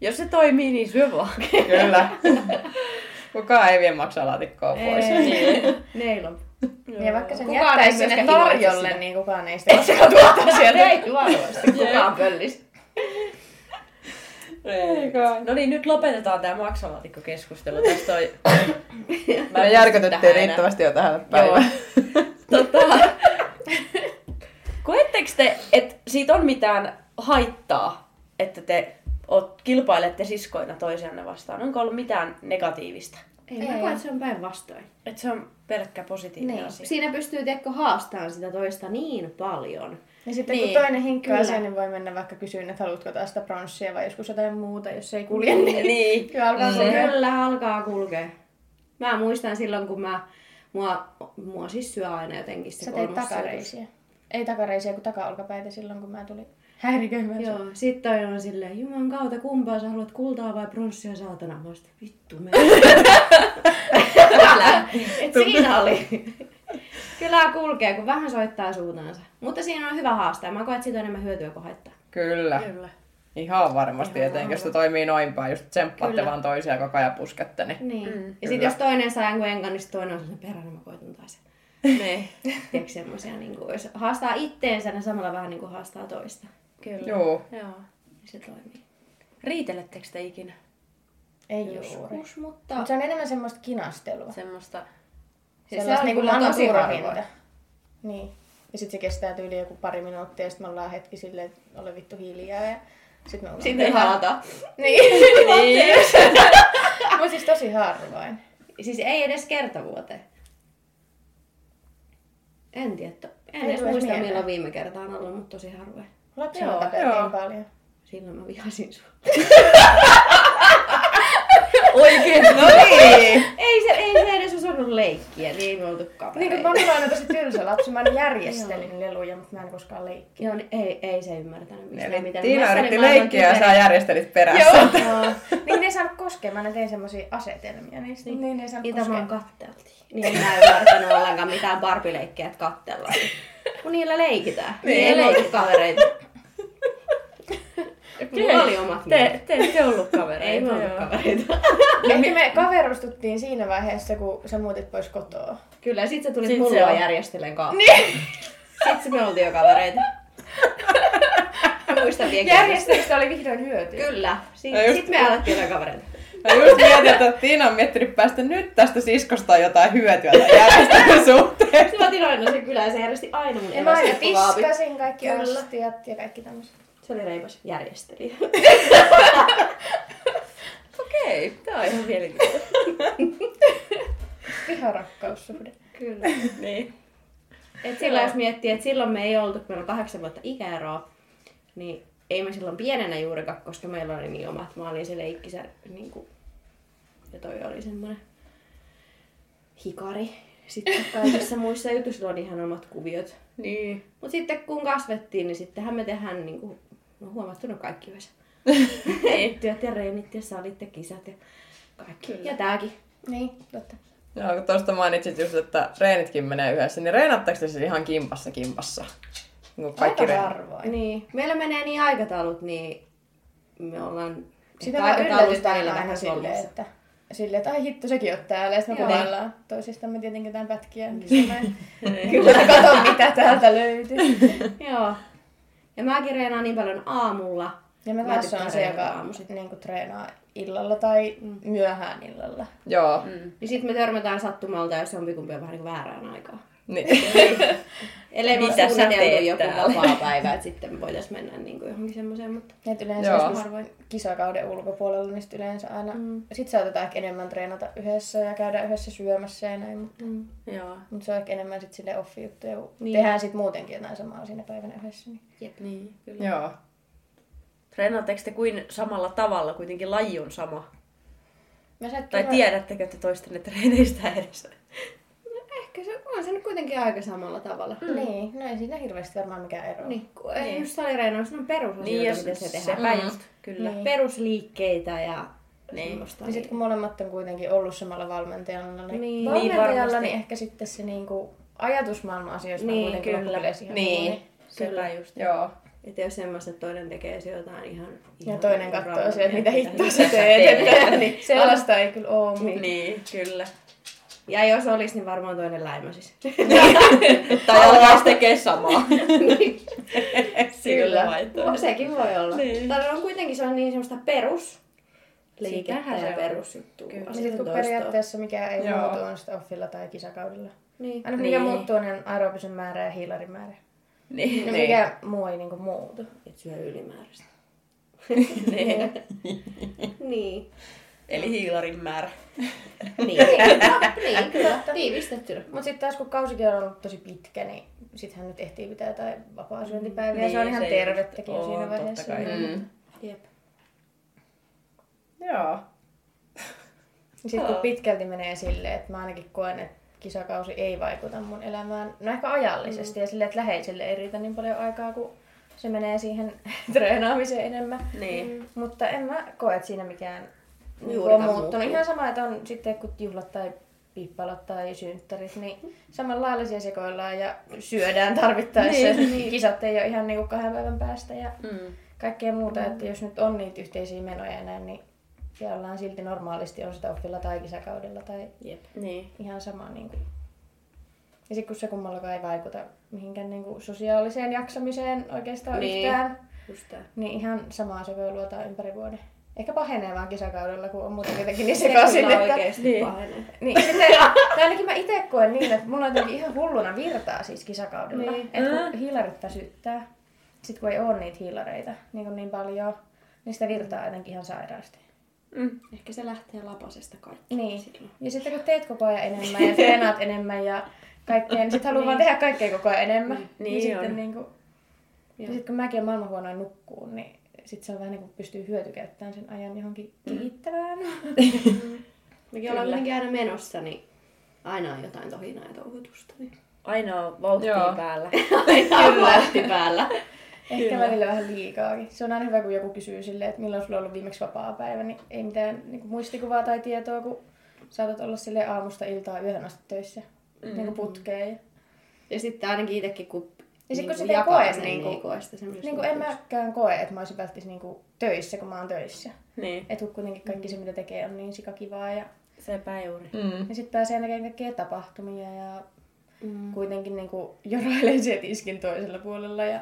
Jos se toimii, niin syö vaan. Kyllä. Kukaan ei vie maksalaatikkoa pois. Ei. On. Ja vaikka sen Kukaan jättäisi ei sinne tarjolle, sitä. niin kukaan ei sitä koskaan tuottaa sieltä. Ei varmasti kukaan pöllis. No niin, nyt lopetetaan tämä maksalaatikkokeskustelu. Tästä on... Mä Me järkytettiin riittävästi jo tähän päivään. tota, koetteko te, että siitä on mitään haittaa, että te oot, kilpailette siskoina toisianne vastaan? Onko ollut mitään negatiivista? Ei, Ei. mä koen, että se on päinvastoin. Että se on pelkkä positiivinen Niin. asia. Siinä pystyy tiedätkö haastamaan sitä toista niin paljon. Ja sitten Niin, kun toinen kyllä. sen, niin voi mennä vaikka kysyyn, että haluatko taas sitä pronssia vai joskus jotain muuta, jos ei kulje. Niin, Niin. kyllä alkaa Se kulkea. kyllä alkaa kulkea. Mä muistan silloin, kun mä, mua, mua siis syö aina jotenkin se Sä teit kolmas takareisiä. Ei takareisiä, kun taka-olkapäitä silloin, kun mä tulin häiriköimään. Joo, sit toi on silleen, juman kautta, kumpaa sä haluat, kultaa vai pronssia saatana? Mä olisin, vittu me. Et siinä oli. Kyllä kulkee, kun vähän soittaa suuntaansa. Mutta siinä on hyvä haastaa. Mä koen, että siitä on enemmän hyötyä kuin haittaa. Kyllä. Kyllä. Ihan varmasti, etenkin jos se toimii noin päin. Just tsemppaatte Kyllä. vaan toisia koko ajan puskette, niin Niin. Mm, ja kyllä. sit jos toinen saa jonkun enkan, niin toinen on sellainen peränä, mä koitan taas. Ne. Tiedätkö semmosia, niin kuin, jos haastaa itteensä, niin samalla vähän niin kuin haastaa toista. Kyllä. Joo. Joo. Niin se toimii. Riitelettekö te ikinä Ei juuri. Joskus, mutta... Mutta se on enemmän semmoista kinastelua. semmoista? Siis Sellaista on niinku tosi harvoin. Niin. Ja sitten se kestää tyyli joku pari minuuttia ja sitten me ollaan hetki silleen, että ole vittu hiljaa ja sitten me ollaan... Sitten halata. Niin. Niin. Mutta siis tosi harvoin. Siis ei edes kertavuoteen. En tiedä. En Ei edes muista mieleen. milloin viime kertaa on ollut, mutta tosi harvoin. Lapsena Joo, tapeltiin joo. paljon. Silloin mä vihasin sua. Oikein. No niin! ei, se, ei se edes osannut leikkiä, niin ei me oltu Niin kuin kavereita. mä olin aina tosi tylsä lapsi, mä järjestelin leluja, mutta mä en koskaan leikki. Joo, niin ei, ei se ymmärtänyt mistään Eli mitään. Tiina yritti leikkiä ja sä järjestelit perässä. Joo. niin ne ei saanut koskea, mä tein semmosia asetelmia niistä. Niin, niin ne ei saanut Niitä vaan katteltiin. Niin en mä ymmärtänyt ollenkaan mitään barbileikkejä, että kattellaan. Kun niillä leikitään. Niin, ei leiki kavereita. Mulla oli omat Te, te ette ollut kavereita. Ei me ollut kavereita. Ehkä me kaverustuttiin siinä vaiheessa, kun sä muutit pois kotoa. Kyllä, ja sit sä tulit Sit sit se mulla on. järjestelen kanssa. Niin. Sitten me oltiin jo kavereita. Muistan vielä. Järjestelystä oli vihdoin hyötyä. Kyllä. Sitten sit me alettiin olla kavereita. Mä just mietin, että Tiina on miettinyt päästä nyt tästä siskosta jotain hyötyä tämän järjestelyn suhteen. Sitten mä otin aina sen kylään ja se järjesti aina mun Ja mä aina tiskasin kaikki astiat ja kaikki tämmöiset. Se oli reipas järjestelijä. Okei, tää on ihan mielenkiintoista. Ihan rakkaussuhde. Kyllä. niin. Et silloin jos miettii, että silloin me ei oltu, kun meillä on kahdeksan vuotta ikäeroa, niin ei me silloin pienenä juurikaan, koska meillä oli niin omat. Mä olin se leikkisä, niin kuin, ja toi oli semmoinen hikari. Sitten kaikissa muissa jutuissa oli ihan omat kuviot. Niin. Mutta sitten kun kasvettiin, niin sittenhän me tehdään niin kuin, no huomattunut kaikki yhdessä. Työt ja reenit ja salit ja kisat ja kaikki. Kyllä. Ja tääkin. Niin, totta. Joo, kun tuosta mainitsit just, että reenitkin menee yhdessä, niin reenatteko te siis ihan kimpassa kimpassa? Niin kuin kaikki Aika harvoin. Niin. Meillä menee niin aikataulut, niin me ollaan Sitä vaan yllätytään vähän silleen, että, silleen, että ai hitto, sekin on täällä. Ja sitten me kuvaillaan toisistamme tietenkin jotain pätkiä. Niin mä kyllä katon, mitä täältä löytyy. Joo. Ja mäkin reenaan niin paljon aamulla. Ja mä Mä taas on se, joka niinku treenaa illalla tai myöhään illalla. Joo, Mm. Niin sit me törmätään sattumalta, jos jompikumpi on vähän niin kuin väärään aikaan. Niin. Me Mitä sä teet joku täällä? vapaa päivä, että sitten me voitais mennä niin kuin johonkin semmoiseen, mutta Et yleensä Joo. joskus harvoin kisakauden ulkopuolella, niin sit yleensä aina... Mm. Sit saatetaan ehkä enemmän treenata yhdessä ja käydä yhdessä syömässä ja näin, mutta, mm. Joo. mutta se on ehkä enemmän sit sille offi-juttuja, kun Niin. tehdään sit muutenkin jotain samaa siinä päivänä yhdessä. Niin. Niin, kyllä. Joo. Treenaatteko te kuin samalla tavalla, kuitenkin laji on sama? Mä Tai tiedättekö te toistenne treeneistä edes? Se on se nyt kuitenkin aika samalla tavalla. Mm. Niin, no ei siinä hirveästi varmaan mikään ero. Niin, kun niin. just salireenaus on perusasioita, Niin, ja miten se se- tehdään. sepä just, kyllä. Niin. Perusliikkeitä ja Niin. semmoista. Ja sitten kun molemmat on kuitenkin ollut samalla valmentajalla, niin, Niin. valmentajalla Niin, varmasti. niin ehkä sitten se niinku ajatusmaailma asioista Niin, on kuitenkin kyllä. ihan Niin. muu, Sepä just. Joo. Että jos semmoista, että toinen tekee se jotain ihan... Ja ihan toinen katsoo rauhallisesti, sieltä, että mitä hittoa sä teet. Niin. Sellaista ei kyllä oo. mutta- Niin. Niin, kyllä. Ja jos olisi, niin varmaan toinen läimäsis. Tai alkaisi tekee samaa. Kyllä. vaihtoehto. Sekin voi olla. Niin. Tai on kuitenkin se on niin semmoista perus liikettä ja on. perusjuttua. Kyllä. Sitten sitten kun periaatteessa mikä ei Joo. muutu on sitä offilla tai kisakaudella. Niin. Aina mikä Niin. muuttuu on aerobisen määrä ja hiilarin määrä. Niin. No Niin. mikä muu ei niinku muutu. Et syö ylimääräistä. niin. Niin. Eli hiilarin määrä. Niin. niin, kyllä. Tiivistettynä. Mutta sitten taas kun kausikin on ollut tosi pitkä, niin sittenhän nyt ehtii pitää jotain vapaa-syöntipäiviä. Niin, se on ihan se tervettäkin siinä on, totta vaiheessa. kai. Mm. Jep. Joo. Sitten kun pitkälti menee silleen, että mä ainakin koen, että kisakausi ei vaikuta mun elämään, no ehkä ajallisesti mm. ja silleen, että läheiselle ei riitä niin paljon aikaa, kun se menee siihen treenaamiseen enemmän. Niin. Mutta en mä koe, että siinä mikään Juurikaan on muuttunut. Ihan sama, että on sitten kun juhlat tai pippalot tai synttärit, niin samalla lailla siellä sekoillaan ja syödään tarvittaessa. Niin, niin. Kisat ei ole ihan niinku kahden päivän päästä ja Mm. kaikkea muuta. Että jos nyt on niitä yhteisiä menoja ja näin, niin siellä ollaan silti normaalisti on sitä offilla tai kisakaudella tai Jep. Niin. ihan sama. Niin kuin. Ja sitten kun se kummallakaan ei vaikuta mihinkään niin kuin sosiaaliseen jaksamiseen oikeastaan Niin. yhtään, Just niin ihan samaa sekoiluota ympäri vuoden. Ehkä pahenee vaan kisakaudella, kun on muuten jotenkin niin Se sekaisin. kyllä Että... Niin. pahenee. Niin, sitten, tai ainakin mä itse koen niin, että mulla on jotenkin ihan hulluna virtaa siis kisakaudella. Niin. Että kun hiilarit väsyttää, sit kun ei ole niitä hiilareita niin, niin paljon, niin sitä virtaa jotenkin ihan sairaasti. Mm. Ehkä se lähtee lapasesta kaikki. Niin. silloin. Ja sitten kun teet koko ajan enemmän ja treenaat enemmän ja kaikkea, niin sitten haluaa vaan tehdä kaikkea koko ajan enemmän. Niin ja sitten on. niin kuin, ja sitten kun mäkin olen maailman huonoin nukkuun, niin sitten se on vähän niin kuin pystyy hyötykäyttämään sen ajan johonkin kehittävään. Mekin ollaan kuitenkin aina menossa, niin aina on jotain tohinaa ja touhutusta. Niin. Aina on vauhtia Joo. päällä. Aina vauhti päällä. Ehkä Kyllä. välillä vähän liikaakin. Se on aina hyvä, kun joku kysyy silleen, että milloin sulla on ollut viimeksi vapaa päivä, niin ei mitään niin kuin muistikuvaa tai tietoa, kun saatat olla sille aamusta iltaa yöhön asti töissä mm. niin kuin putkeen. Ja, Ja sitten ainakin itsekin, kun, Ja sit kun niinku sitä ei koe, sen, niinku- niin ei koe sitä niin kuin en mäkään koe, että mä olisin välttis niin kuin töissä, kun mä oon töissä. Niin. Että kun kuitenkin kaikki se, mitä tekee, on niin sikakivaa. Ja, Sepä juuri. Mm. ja sitten pääsee näkemään kaikkia tapahtumia ja Mm. kuitenkin niin kuin jorailee sieltä iskin toisella puolella ja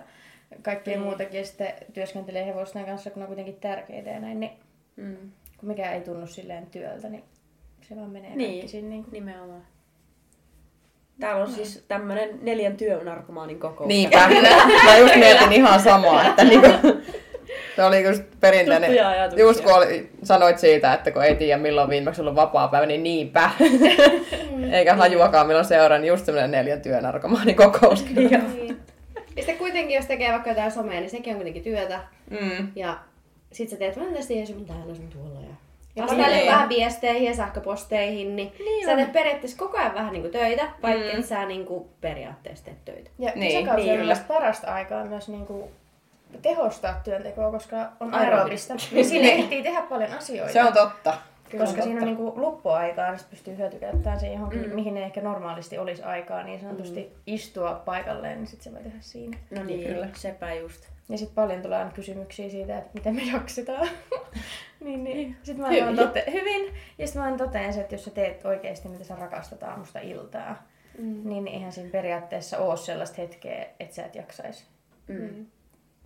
kaikkea Mm. muutakin. Ja sitten työskentelee hevosten kanssa, kun ne on kuitenkin tärkeitä ja näin. Niin Mm. kun mikään ei tunnu silleen työltä, niin se vaan menee Niin. kaikki siinä. Niin kuin... Nimenomaan. Täällä on siis tämmönen neljän työnarkomaanin kokous. Niinpä. Mä just mietin ihan samaa, että niinku, se oli just perinteinen. Just kun oli, sanoit siitä, että kun ei tiedä milloin viimeksi ollut vapaa päivä, niin niinpä. Eikä hajuakaan milloin seuraa, niin just semmoinen neljän työnarkomaanin kokous. kyllä. Niin. Ja sitten kuitenkin, jos tekee vaikka jotain somea, niin sekin on kuitenkin työtä. Mm. Ja sit sä teet, mä tästä ja sun täällä, sun tuolla. Ja Ja vastailet niin. vähän viesteihin ja sähköposteihin, niin, Niin sä on. teet periaatteessa koko ajan vähän niinku töitä, vaikka Mm. sä niinku periaatteessa teet töitä. Ja Niin, niin, kesäkausi niin, on kyllä. myös parasta aikaa myös niin kuin tehostaa työntekoa, koska on Aerobista. Ja siinä ehtii tehdä paljon asioita. Se on totta. koska totta. siinä on niin kuin loppuaikaa, niin pystyy hyötykäyttämään se johonkin, mm. mihin ei ehkä normaalisti olisi aikaa niin sanotusti mm. istua paikalleen, niin sitten se voi tehdä siinä. No niin, Kyllä. sepä just. Ja sitten paljon tulee aina kysymyksiä siitä, että miten me jaksetaan. niin, niin. Sitten mä Hyvin. Tote- hyvin. Ja sitten mä aina totean se, että jos sä teet oikeasti, mitä sä rakastat aamusta iltaa, Mm. niin eihän siinä periaatteessa ole sellaista hetkeä, että sä et jaksaisi. Mm.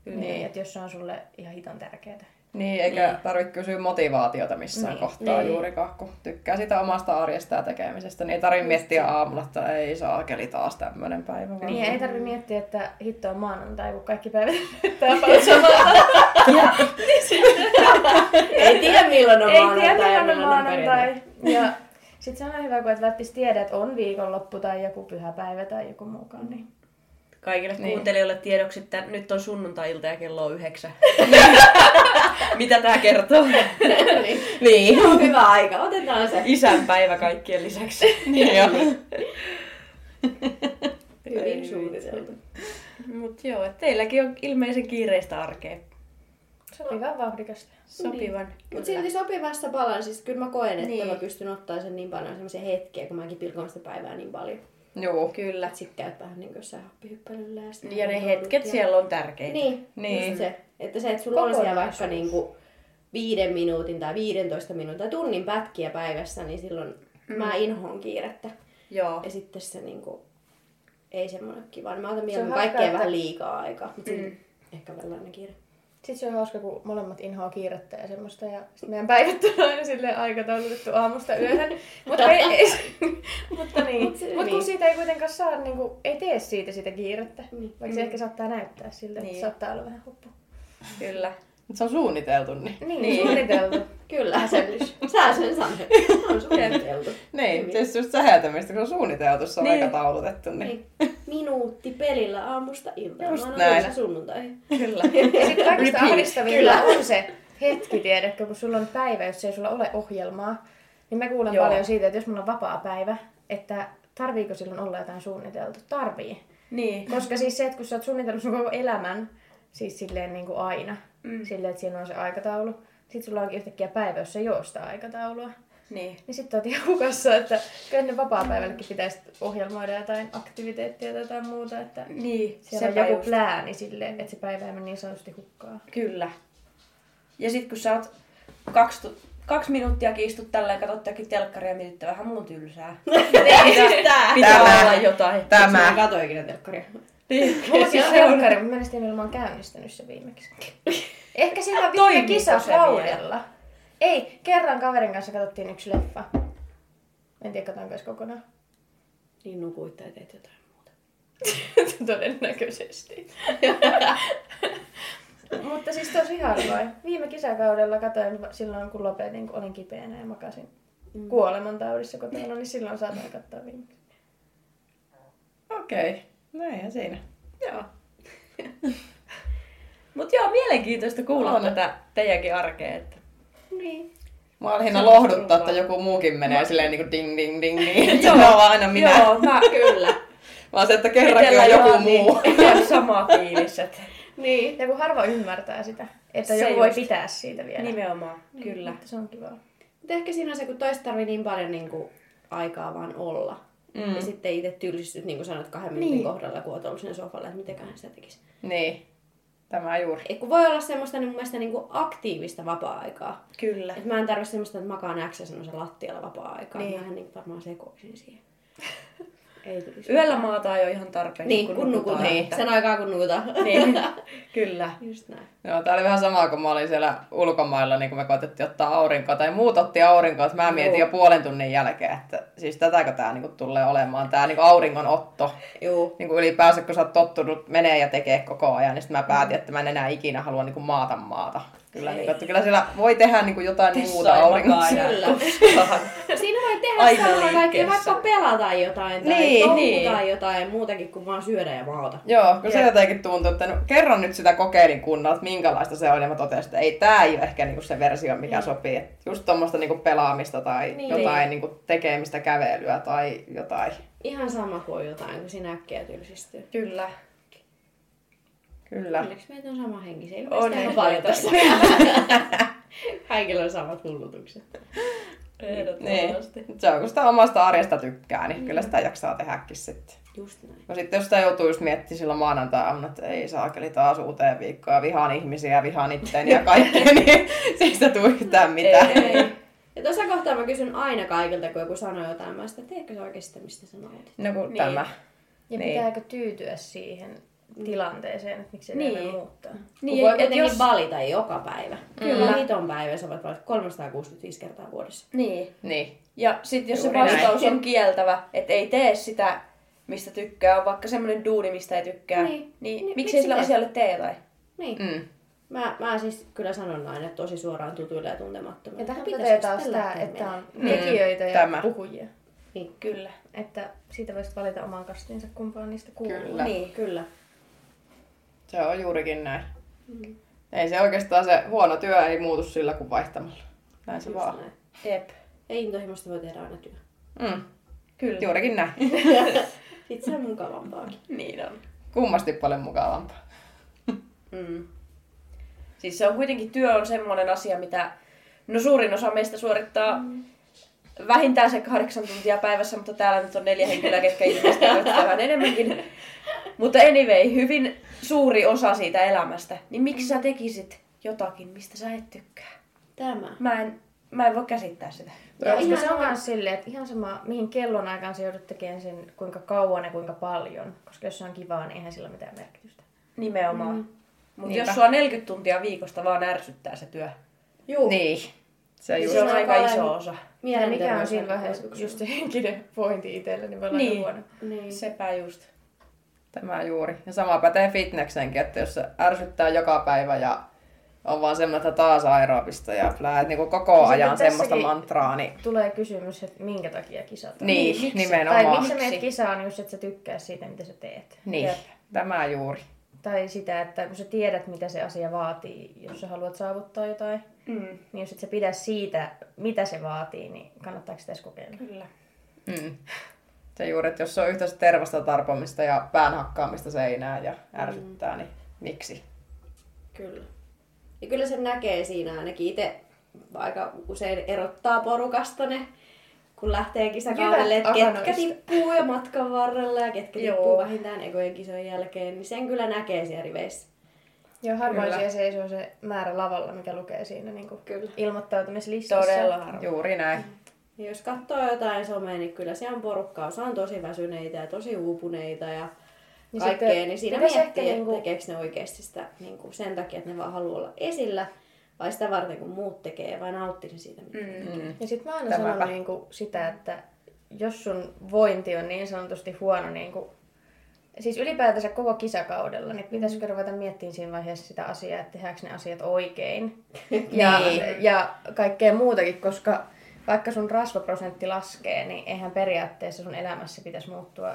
Niin. niin. Että jos se on sulle ihan hiton tärkeää. Niin, eikä Niin. tarvitse kysyä motivaatiota missään Niin, kohtaa niin. juurikaan, kun tykkää sitä omasta arjesta ja tekemisestä, niin ei tarvitse miettiä aamulla, että ei saakeli taas tämmöinen päivä. vaan- Niin, ei tarvi miettiä, että hitto on maanantai, kun kaikki päivät näyttää paljon samalta. Ei tiedä milloin on ei maanantai tiedä, ja milloin on maanantai. Ja sit se on hyvä, kun et välttis tiedä, että on viikonloppu tai joku pyhäpäivä tai joku muukaan. Niin. Kaikille Niin. kuuntelijoille tiedoksi, että nyt on sunnuntai-ilta ja kello on yhdeksän. Mitä tää kertoo? Niin. On hyvä aika, otetaan se. Isän päivä kaikkien lisäksi. niin jo. Hyvin suunniteltu. Mut joo, teilläkin on ilmeisen kiireistä arkea. Sopivan vauhdikasta. Sopivan. Mutta silti sopivassa balanssissa kyllä mä koen, että Niin. mä pystyn ottaa sen niin paljon semmoisia hetkiä, kun mäkin pilkoin sitä päivää niin paljon. Joo. Kyllä. Että sit käyt vähän niin kuin jossain happihyppelyllä ja sitten Ja ne rentoudut hetket ja- siellä on tärkeitä. Niin, Niin. just se. Että se, että sulla on siellä vaikka Kokonaisuus. niinku viiden minuutin tai 15 minuutin tai tunnin pätkiä päivässä, niin silloin mm. mä inhoon kiirettä. Joo. Ja sitten se niinku, ei semmoinen kiva. Niin Mä otan mieluummin kaikkea vähän liikaa aikaa. Mm. ehkä vähän kiire. Sitten se on hauska, kun molemmat inhoaa kiirettä ja semmoista. Ja sit meidän päivät on aina silleen aikataulutettu aamusta yöhön. Mutta, ei, ei, mutta niin. Mut Mut kun niin. siitä ei kuitenkaan saa, niin kuin, ei tee siitä sitä kiirettä. Niin. Vaikka se ehkä saattaa näyttää siltä, että Niin. saattaa olla vähän huppu. Kyllä. Mut Se on suunniteltu, niin. Niin, Niin. suunniteltu. Kyllä. Sällys. Sä sen sanoit. Se on suunniteltu. Niin, siis just säheltämistä, kun on suunniteltu, se on Niin. aikataulutettu. Niin. Niin. Minuutti pelillä aamusta iltaan. Just Mä näin. sunnuntai. Kyllä. Ja sitten kaikista Repeat. ahdistavinta on se hetki, tiedätkö, kun sulla on päivä, jos ei sulla ole ohjelmaa. Niin mä kuulen Joo. paljon siitä, että jos mulla on vapaa päivä, että tarviiko silloin olla jotain suunniteltu. Tarvii. Niin. Koska siis se, että kun sä oot suunnitellut sun koko elämän, siis silleen niin kuin aina, mm. silleen, että siinä on se aikataulu, sit sulla onkin yhtäkkiä päivä, jos ei ole sitä aikataulua. Niin. Niin sitten oot ihan hukassa, että kyllä ne vapaa-päivällekin pitäisi ohjelmoida jotain aktiviteettia tai jotain muuta, että Niin. siellä on joku just. plääni silleen, että se päivä ei mene niin sanotusti hukkaan. Kyllä. Ja sit kun sä oot kaksi, tu- kaksi minuuttia kiistut tällä ja katsot jotakin telkkaria ja mietit, että vähän mun on tylsää. Tää. Pitää Tämä. olla jotain. Mä Tämä. katoin ikinä telkkaria. On telkkari, mutta mä en tiedä, mä oon käynnistänyt se viimeksi. Ehkä silloin viime kisakaudella. Ei, kerran kaverin kanssa katsottiin yksi leffa. En tiedä, katoinko edes kokonaan. Niin nukuit tai teet jotain muuta. Todennäköisesti. Mutta siis tosi harvoin. Viime kisakaudella katsoin silloin, kun lopetin, kun olin kipeänä ja makasin mm. kuolemantaudissa kotona, niin silloin saatoin katsoa viimeksi. Okei. Okay. No eihän siinä. Joo. Mut joo, mielenkiintoista kuulla On. tätä teidänkin arkea. Että... Niin. Mua lähinnä lohduttaa, että joku muukin menee silleen niinku ding ding ding ding. Se on vaan aina minä. Joo, mä Kyllä. Vaan se, että kerrankin on joku ihan muu. Niin, sama fiilis. Että... Niin. Ja kun harva ymmärtää sitä, että Se joku voi just. pitää siitä vielä. Nimenomaan, kyllä. Mutta se on kivaa. Mutta ehkä siinä on se, kun toista tarvii niin paljon niin kuin, aikaa vaan olla. Mm. Ja sitten itse tylsistyt, niin kuin sanoit, kahden minuutin Niin. kohdalla, kun oot ollut siinä sofalla, että mitäköhän sitä tekisi. Niin. Tämä juuri. Et kun voi olla semmoista niin mun mielestä niin kuin aktiivista vapaa-aikaa. Kyllä. Et mä en tarvitse semmoista, että makaan X semmoisen lattialla vapaa-aikaa. Niin. Niin. Mähän niin varmaan sekoisin siihen. Ei tulisi. Yöllä maataan jo ihan tarpeeksi. Niin, kun nukutaan. Niin. Sen aikaa kun nukutaan. niin. Kyllä. Just näin. Joo, tää oli vähän sama, kun mä olin siellä ulkomailla, niin kun me koitettiin ottaa aurinkoa, tai muut otti aurinkoa, että mä mietin jo puolen tunnin jälkeen, että siis tätäkö tää niinku tulee olemaan, tää niinku auringon otto. Joo. Niin kuin ylipäänsä, kun sä oot tottunut menee ja tekee koko ajan, niin sitten mä päätin, että mä en enää ikinä halua niin kuin maata maata. Kyllä, niin että kyllä siellä voi tehdä niin kuin jotain muuta auringossa. Kyllä. Siinä voi tehdä Aina samalla kaikkea, vaikka pelata jotain tai Niin, niin. jotain muutakin kuin vaan syödä ja maata. Joo, kun se jotenkin tuntuu, että no, kerran nyt sitä kokeilin kunnolla, että minkälaista se on, ja mä totesin, että ei tää ei ole ehkä niinku se versio, mikä sopii. Et just tuommoista niinku pelaamista tai Niin. jotain niinku tekemistä, kävelyä tai jotain. Ihan sama kuin jotain, kun siinä äkkiä tylsistyy. Kyllä. Kyllä. Onneksi meitä on sama henki. Se ei On, aika paljon tässä. Kaikilla on samat hullutukset. Niin. Se on, kun sitä omasta arjesta tykkää, niin kyllä sitä jaksaa tehdäkin sitten. Just näin. No sitten jos sitä joutuu just miettimään silloin maanantai-aamuna, että ei saakeli taas uuteen viikkoon ja vihaan ihmisiä ja vihaan itteeni ja kaikkea, niin ei sitä tule yhtään mitään. Ei. Ja tuossa kohtaa mä kysyn aina kaikilta, kun joku sanoo jotain, mä sitä, teekö se oikeasti sitä, mistä sä nautit? No kun Niin. tämä. Ja Niin. pitääkö tyytyä siihen tilanteeseen, että miksi Niin. niin. voi muuttaa. Niin, Niin, voi et kuitenkin jos- valita joka päivä. Kyllä. Hiton päivä sä voit valita 365 kertaa vuodessa. Niin. Niin. Ja sitten jos Juuri se vastaus näin. on kieltävä, että ei tee sitä, mistä tykkää, on vaikka semmoinen duuni, mistä ei tykkää, Niin. niin, Niin, niin miksi miksei sillä asialle tee jotain? Niin. Mm. Mä, mä siis kyllä sanon aina että tosi suoraan tutuille ja tuntemattomille. Ja tähän Pitäisikö pätee taas tämä, että on menemään? tekijöitä ja Tämä. puhujia. Niin, Kyllä. Että siitä voisit valita oman kastinsa, kumpaan niistä kuuluu. Kyllä. Niin. kyllä. Se on juurikin näin. Ei se oikeastaan se huono työ ei muutu sillä kuin vaihtamalla. Näin se Just vaan. näin. Jep. Ja intohimosta voi tehdä aina työ. Mm. Kyllä. Juurikin näin. Sitten se on mukavampaakin. Niin on. Kummasti paljon mukavampaa. Mm. Siis se on kuitenkin, työ on semmoinen asia, mitä no suurin osa meistä suorittaa mm. vähintään se kahdeksan tuntia päivässä, mutta täällä nyt on neljä henkilöä, ketkä ilmeisesti vähän enemmänkin. Mutta anyway, hyvin suuri osa siitä elämästä. Niin miksi sä tekisit jotakin, mistä sä et tykkää? Tämä. Mä en, mä en voi käsittää sitä. Ja ihan ihan se on sama- myös silleen, että ihan sama mihin kellon aikaan sä joudut tekemään sen, kuinka kauan ja kuinka paljon. Koska jos se on kivaa, niin eihän sillä ole mitään merkitystä. Nimenomaan. Mm. Mutta jos sua 40 tuntia viikosta vaan ärsyttää se työ, Juu. Niin. Se just. se on aika iso osa. Ja mikä on siinä vaiheessa just se henkinen pointti itsellä, niin voi olla Niin. niin. huono. Niin. Sepä just. Tämä juuri. Ja sama pätee fitneksenkin, että jos se ärsyttää joka päivä ja on vaan semmoista että taas aerobista ja lähdet niinku koko Ja ajan sitten semmoista mantraa, niin, Tulee kysymys, että minkä takia kisataan. niin, miksi? nimenomaan. Tai miksi menet kisaan, just että sä tykkää siitä, mitä sä teet. Niin, Jep. tämä juuri. Tai sitä, että kun sä tiedät, mitä se asia vaatii, jos sä haluat saavuttaa jotain, Mm. niin jos et sä pidä siitä, mitä se vaatii, niin kannattaako sitä edes kokeilla? Kyllä. Mm. Se juuri, että jos se on yhtä tervasta tarpomista ja pään hakkaamista seinään ja ärsyttää, niin miksi? Kyllä. Ja kyllä se näkee siinä ainakin itse aika usein erottaa porukasta ne, kun lähtee kisakaudelle, että ketkä tippuu jo matkan varrella ja ketkä Joo. tippuu vähintään ekojen kisojen jälkeen, niin sen kyllä näkee siellä riveissä. Joo, harvoin Kyllä. siellä seisoo se määrä lavalla, mikä lukee siinä niin kuin Kyllä. ilmoittautumislistassa. Todella harvoin. Juuri näin. Ja jos katsoo jotain somea, niin kyllä siellä on porukkaa. Osa on tosi väsyneitä ja tosi uupuneita ja Ja kaikkea. sitten Niin siinä miettii, ehkä että niinku- tekeekö ne oikeasti sitä niin kuin sen takia, että ne vaan haluaa olla esillä. Vai sitä varten, kun muut tekee, vai nauttii ne siitä. mitä ne tekee. Mm. Ja sitten mä aina Tämäpä. sanon niin kuin sitä, että jos sun vointi on niin sanotusti huono, niin kuin, siis ylipäätänsä koko kisakaudella, niin pitäisikö ruveta miettimään siinä vaiheessa sitä asiaa, että tehdäänkö ne asiat oikein. ja, Niin. ja kaikkea muutakin, koska vaikka sun rasvaprosentti laskee, niin eihän periaatteessa sun elämässä pitäisi muuttua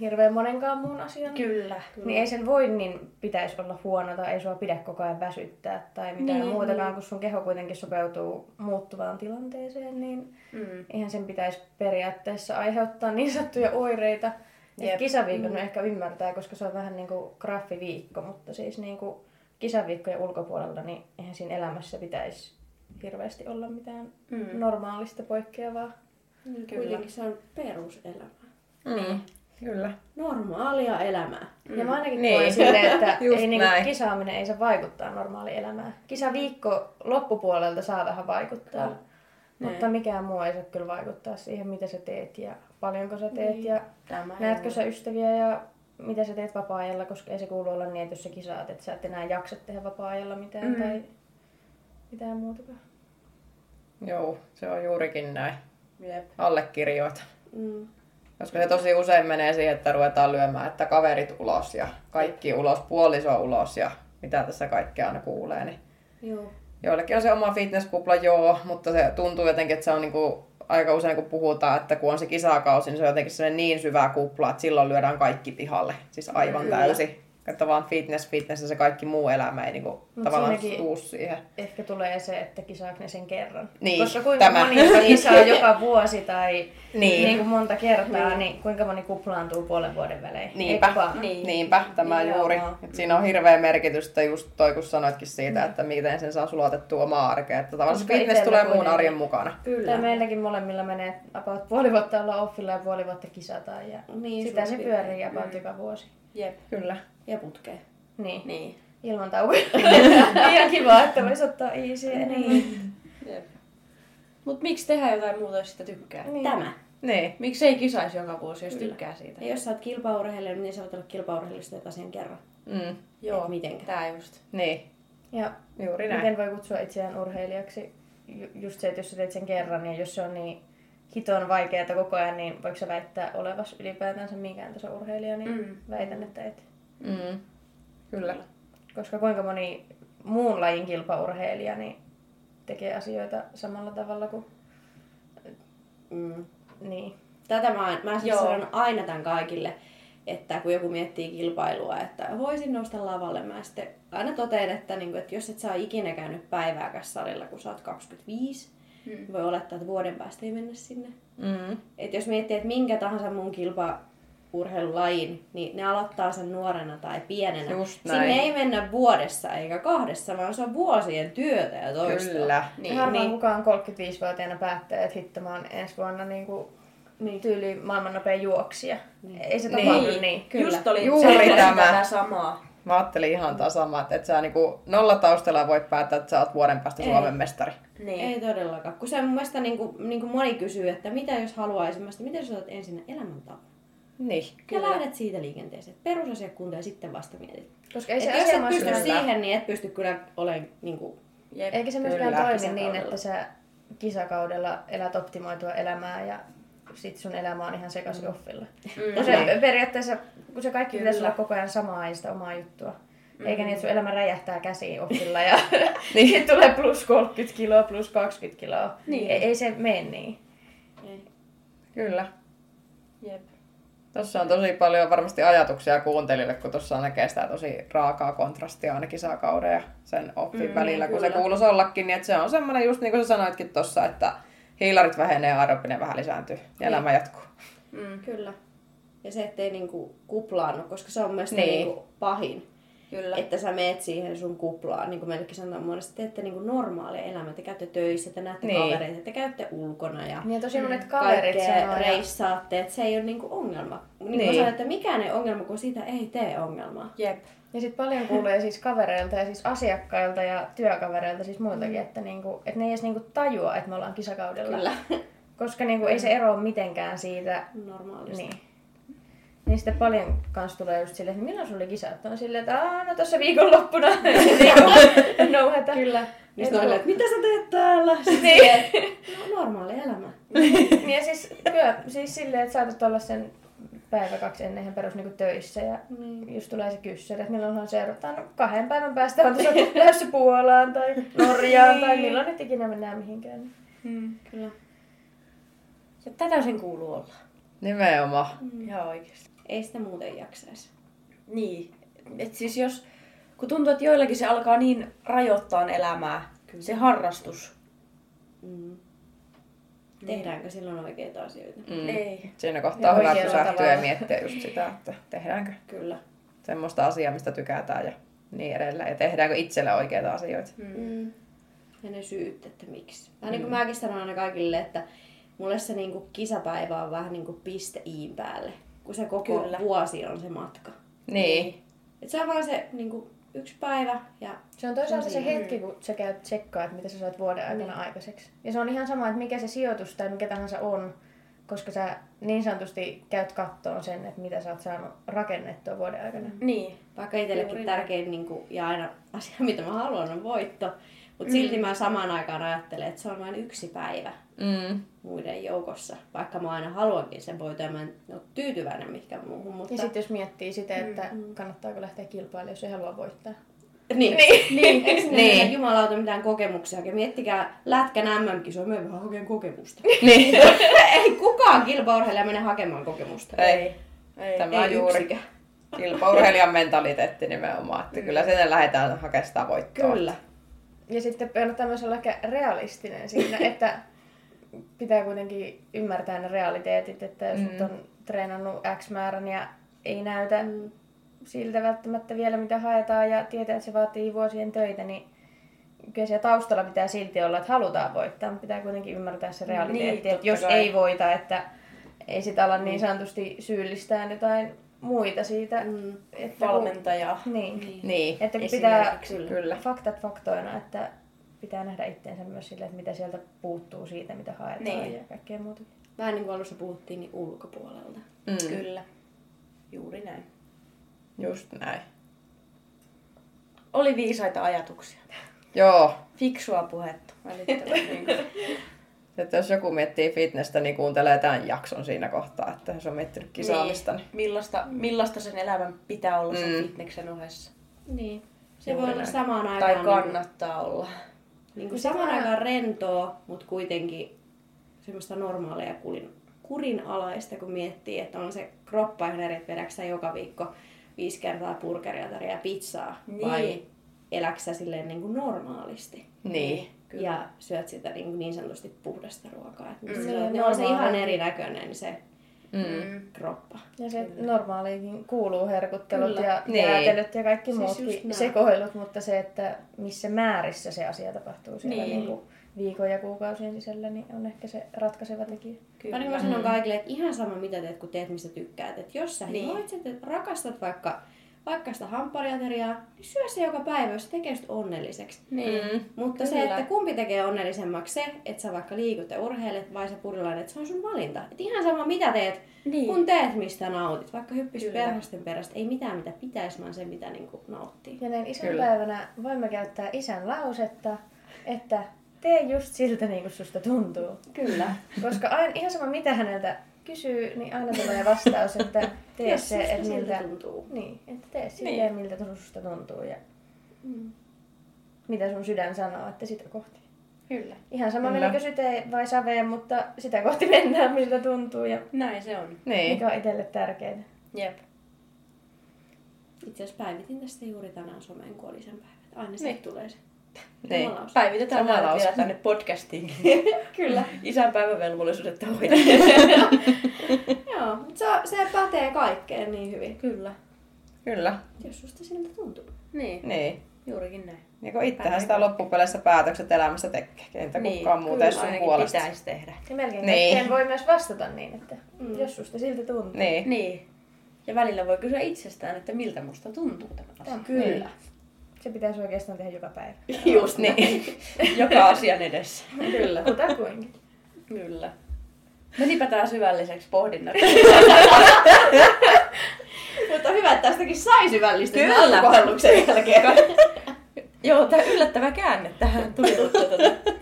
hirveän monenkaan muun asian. Kyllä. Niin ei sen voi niin pitäisi olla huono tai ei sua pidä koko ajan väsyttää tai mitään Niin, muutakaan, kun sun keho kuitenkin sopeutuu muuttuvaan tilanteeseen, niin Mm. eihän sen pitäisi periaatteessa aiheuttaa niin sanottuja oireita. Jep. Kisaviikon mm. ehkä ymmärtää, koska se on vähän niin kuin graffiviikko, mutta siis niin kuin kisaviikkojen ulkopuolella, niin eihän siinä elämässä pitäisi hirveästi olla mitään Mm. normaalista poikkeavaa. Niin Kyllä. Kuitenkin se on peruselämä. Mm. Kyllä. Normaalia elämää. Mm. Ja mä ainakin Niin. koen silleen, että ei niinku kisaaminen ei saa vaikuttaa normaaliin elämään. Kisaviikko loppupuolelta saa vähän vaikuttaa. Kyllä. Mutta mikään muu ei saa kyllä vaikuttaa siihen, mitä sä teet ja paljonko sä teet Niin. ja Tämä näetkö sä ystäviä ja mitä sä teet vapaa-ajalla, koska ei se kuulu olla niin, että jos sä kisaat, että sä et enää jaksa tehdä vapaa-ajalla mitään Mm. tai mitään muutakaan. Joo, se on juurikin näin. Jep. Allekirjoitan. Mm. Koska se tosi usein menee siihen, että ruvetaan lyömään, että kaverit ulos ja kaikki ulos, puoliso ulos ja mitä tässä kaikkea aina kuulee. Niin Joo. joillekin on se oma fitnesskupla, joo, mutta se tuntuu jotenkin, että se on niinku, aika usein kun puhutaan, että kun on se kisakausi, niin se on jotenkin sellainen niin syvä kupla, että silloin lyödään kaikki pihalle. Siis aivan Kyllä. täysi. Että vaan fitness, fitness ja se kaikki muu elämä ei niinku tavallaan tuu siihen. Ehkä tulee se, että kisaako ne sen kerran. Niin, Koska kuinka tämä. moni kisaa joka vuosi tai Niin. niin. niin kuin monta kertaa, niin. niin kuinka moni kuplaantuu puolen vuoden välein. Niinpä, Eikö? Niin. niinpä tämä Nimenomaan. juuri. Et siinä on hirveä merkitystä just toi, kun sanoitkin siitä, että miten sen saa sulatettua omaa arkea. Että tavallaan fitness tulee muun kuitenkin- arjen mukana. Kyllä. Tai meilläkin molemmilla menee about puoli vuotta olla offilla ja puoli vuotta kisataan. Ja Niin, sitä se pyörii about joka vuosi. Jep. Kyllä. Ja putkeen. Niin. Niin. Ilman taukoja. Ihan kiva, että voisi ottaa easy. Niin. Jep. Mut miksi tehdä jotain muuta, jos sitä tykkää? Niin. Tämä. Niin. Miksi ei kisaisi joka vuosi, jos Kyllä. tykkää siitä? Ja jos sä oot kilpaurheilija, niin sä voit olla kilpaurheilijasta jotain asian kerran. Mm. Joo, Et mitenkä. tää just. Niin. Ja Juuri näin. miten voi kutsua itseään urheilijaksi? Ju- Just se, että jos sä teet sen kerran ja jos se on niin hiton vaikeaa koko ajan, niin voiko sä väittää olevas ylipäätänsä minkään tason urheilija, niin Mm. väitän, että et. Mm. Kyllä. Koska kuinka moni muun lajin kilpaurheilija niin tekee asioita samalla tavalla kuin... Mm. Niin. Tätä mä, mä siis sanon aina tämän kaikille, että kun joku miettii kilpailua, että voisin nousta lavalle, mä sitten aina totean, että, niin kuin, että jos et ole ikinä käynyt päivääkäs salilla, kun sä oot 25, Mm. niin voi olettaa, että vuoden päästä ei mennä sinne. Mm. Et jos miettii, että minkä tahansa mun kilpa urheilulajin, niin ne aloittaa sen nuorena tai pienenä. Just Sinne näin. ei mennä vuodessa eikä kahdessa, vaan se on vuosien työtä ja toista. Kyllä. Niin, harvoin niin. kukaan 35-vuotiaana päättää, että hitto mä oon ensi vuonna niin kuin Niin. tyyli maailman nopein juoksija. Niin. Ei se Niin. tapahdu niin. Kyllä. Just oli Juuri tämä. tätä samaa. Mä ajattelin ihan taas samaa, että et sä niinku nollataustalla voit päättää, että sä oot vuoden päästä Ei. Suomen mestari. Niin. Ei todellakaan. Kun se mun mielestä niin kuin, niin kuin moni kysyy, että mitä jos haluaisin, miten sä otat ensin elämäntapa? Niin. Ja lähdet siitä liikenteeseen. Perusasiat kuntoon ja sitten vasta mietit. Koska ei Et se jos asia et pysty myöskään- siihen, niin et pysty kyllä olemaan niin kuin, Jep. Eikä se myöskään Kyllä. toimi niin, että sä kisakaudella elät optimoitua elämää ja sit sun elämä on ihan sekaisin offilla. Mm. Se periaatteessa, kun se kaikki pitäisi Kyllä. olla koko ajan samaa ja sitä omaa juttua. Eikä niin, että sun elämä räjähtää käsiin offilla ja Niin. tulee plus 30 kiloa, plus 20 kiloa. Niin. Ei, ei se mene niin. ei. Kyllä. Jep. Tuossa on tosi paljon varmasti ajatuksia kuuntelijoille, kun tuossa näkee sitä tosi raakaa kontrastia aina kisakauden ja sen offin Mm, välillä, kun se kyllä. kuuluisi ollakin, niin että se on semmoinen just niin kuin sä sanoitkin tuossa, että hiilarit vähenee ja aerobinen vähän lisääntyy ja elämä jatkuu. Mm. Kyllä. Ja se, ettei niinku kuplaannu, koska se on mielestäni Niin. niin. niinku pahin. Kyllä. Että sä meet siihen sun kuplaan, niin kuin meillekin sanotaan monesti, teette niinku normaalia elämää, te käytte töissä, te näette Niin. niin. kavereita, te käytte ulkona ja Niin tosi monet kaverit kaikkea sanoo. reissaatte, että se ei ole niinku ongelma. Niin, Niin. niin. Mä sanon, että mikään ei ongelma, kun siitä ei tee ongelmaa. Jep. Ja sitten paljon kuulee siis kavereilta ja siis asiakkailta ja työkavereilta siis muiltakin, että, niinku, että ne ei edes niinku tajua, että me ollaan kisakaudella. Kyllä. Koska niinku, ei se ero mitenkään siitä. Normaalisti. Niin. Niin sitten paljon kans tulee just silleen, että milloin sulla oli kisat? On silleen, että aah, no tuossa viikonloppuna. Niinku, no hätä. Kyllä. Niin sitten että mitä sä teet täällä? Niin. no, normaali elämä. niin ja siis, kyllä, siis silleen, että saatat olla sen päivä kaksi ennen ihan perus niinku töissä ja Niin. just tulee se kyssäri, että milloin on seurataan. No, kahden päivän päästä on tuossa lähdössä Puolaan tai Norjaan tai milloin nyt ikinä mennään mihinkään. Mm. Kyllä. Ja tätä sen kuuluu olla. Nimenomaan. Ihan oikeasti. Ei sitä muuten jaksaisi. Niin. Et siis jos, kun tuntuu, että joillakin se alkaa niin rajoittaa elämää, se harrastus. Mm. Tehdäänkö silloin oikeita asioita? Mm. Ei. Siinä kohtaa on hyvä pysähtyä ja miettiä just sitä, että tehdäänkö Kyllä. semmoista asiaa, mistä tykätään ja niin edelleen. Ja tehdäänkö itselle oikeita asioita. Mm. Ja ne syyt, että miksi. Vähän niin kuin mäkin sanon aina kaikille, että mulle se niin kuin kisapäivä on vähän niin kuin piste iin päälle. Kun se koko Kyllä. vuosi on se matka. Niin. Et se on vaan se niin kuin yksi päivä ja Se on toisaalta se hetki, kun sä käyt tsekkaa, että mitä sä saat vuoden aikana Niin. aikaiseksi. Ja se on ihan sama, että mikä se sijoitus tai mikä tahansa on, koska sä niin sanotusti käyt kattoon sen, että mitä sä oot saanut rakennettua vuoden aikana. Niin. vaikka itsellekin tärkein niin kuin, ja aina asia, mitä mä haluan, on voitto. Mutta silti mä samaan aikaan ajattelen, että se on vain yksi päivä Mm. muiden joukossa. Vaikka mä aina haluankin sen voiton ja mä en ole tyytyväinen mihinkään muuhun. Mutta... Ja sitten jos miettii sitä, että kannattaako lähteä kilpailemaan, jos ei halua voittaa. Niin. niin. niin. Eikö Niin. niin. jumalauta mitään kokemuksia? Ja miettikää lätkän MM-kisoja, me vähän hakeen kokemusta. Niin. ei kukaan kilpaurheilija mene hakemaan kokemusta. Ei. Ei. Tämä ei juuri yksikään. kilpaurheilijan mentaliteetti nimenomaan. Että kyllä sinne lähdetään hakemaan sitä voittoa. Kyllä. Ja sitten kannattaa myös olla ehkä realistinen siinä, että pitää kuitenkin ymmärtää ne realiteetit, että jos Mm. nyt on treenannut X määrän ja ei näytä Mm. siltä välttämättä vielä mitä haetaan ja tietää, että se vaatii vuosien töitä, niin kyllä siellä taustalla pitää silti olla, että halutaan voittaa, mutta pitää kuitenkin ymmärtää se realiteetti, Niin, että jos kai. ei voita, että ei sitä ala niin sanotusti syyllistää jotain muita siitä. Mm. Että kun- Valmentaja. Niin. Niin. Että pitää. Kyllä. faktat faktoina, että pitää nähdä itteensä myös sille, että mitä sieltä puuttuu siitä, mitä haetaan Niin. ja kaikkea muuta. Vähän niin kuin alussa puhuttiin, niin ulkopuolelta. Mm. Kyllä. Juuri näin. Just näin. Oli viisaita ajatuksia. Joo. Fiksua puhetta. Niin. Että jos joku miettii fitnessä, niin kuuntelee tämän jakson siinä kohtaa, että jos on miettinyt kisaamista. Niin. Millaista, millaista sen elämän pitää olla sen Mm. fitneksen ohessa? Niin. Se Juuri voi olla näin. samaan Tai aikaan, niin, kannattaa olla. Niin kuin samaan aikaan rentoa, mutta kuitenkin semmoista normaalia kulin, kurinalaista, kun miettii, että on se kroppa ihan eri, että joka viikko viisi kertaa burgeria tai ja pizzaa, Niin. vai eläksä silleen niin kuin normaalisti. Niin. Kyllä. Ja syöt sitä niin, niin sanotusti puhdasta ruokaa. Et Mm. Niin, ne on se ihan erinäköinen se Mm. kroppa. Ja se normaaliinkin kuuluu herkuttelut Kyllä. ja Niin. jäätelyt ja kaikki Siis muutkin näin. sekoilut, mutta se, että missä määrissä se asia tapahtuu siellä Niin. niin. Niin viikon ja kuukausien sisällä, niin on ehkä se ratkaiseva tekijä. Kyllä. Mä sanon kaikille, että ihan sama mitä teet, kun teet mistä tykkäät. Että jos sä Niin. niin. että rakastat vaikka, vaikka sitä hamppariateriaa, niin syö se joka päivä, jos se tekee sut onnelliseksi. Niin. Mm. Mutta se, Kyllä. että kumpi tekee onnellisemmaksi se, että sä vaikka liikut ja urheilet vai sä purilainen, että se on sun valinta. Et ihan sama mitä teet, Niin. kun teet mistä nautit. Vaikka hyppis Kyllä. perhosten perästä, ei mitään mitä pitäisi, vaan se mitä niinku nauttii. Ja näin isän Kyllä. päivänä voimme käyttää isän lausetta, että tee just siltä niin kuin susta tuntuu. Kyllä. Koska aina, ihan sama mitä häneltä kysyy, niin aina tulee vastaus, että tee se, susta että miltä, tuntuu. niin, että tee Niin. silleen, miltä susta tuntuu ja Mm. mitä sun sydän sanoo, että sitä kohti. Kyllä. Ihan sama Kyllä. menikö syteen vai saveen, mutta sitä kohti mennään, miltä tuntuu ja Näin se on. Niin. mikä on itselle tärkeää. Jep. Itse asiassa päivitin tästä juuri tänään someen, kun oli sen päivä. Aina se Niin. tulee se. Niin. Päivitetään nämä vielä tänne podcastiin. Kyllä. Isän päivävelvollisuudet hoidetaan. Joo, se, se pätee kaikkeen niin hyvin. Kyllä. Kyllä. Jos susta siltä tuntuu. Niin. Niin. Juurikin näin. Ja kun itsehän sitä loppupeleissä päätökset elämässä tekee. Entä Niin, kukaan muuta edes sun puolesta. pitäisi tehdä. Ja melkein Niin. voi myös vastata niin, että Mm. jos susta siltä tuntuu. Niin. Niin. Ja välillä voi kysyä itsestään, että miltä musta tuntuu tämä asia. Kyllä. Se pitäisi oikeastaan tehdä joka päivä. Just niin. Joka asian edessä. Kyllä. Kutakuinkin. Kyllä. Menipä tää syvälliseksi pohdinnat. Mutta hyvä, että tästäkin sai syvällistä Kyllä. alkukohelluksen jälkeen. Joo, tämä yllättävä käänne tähän tuli. Tota.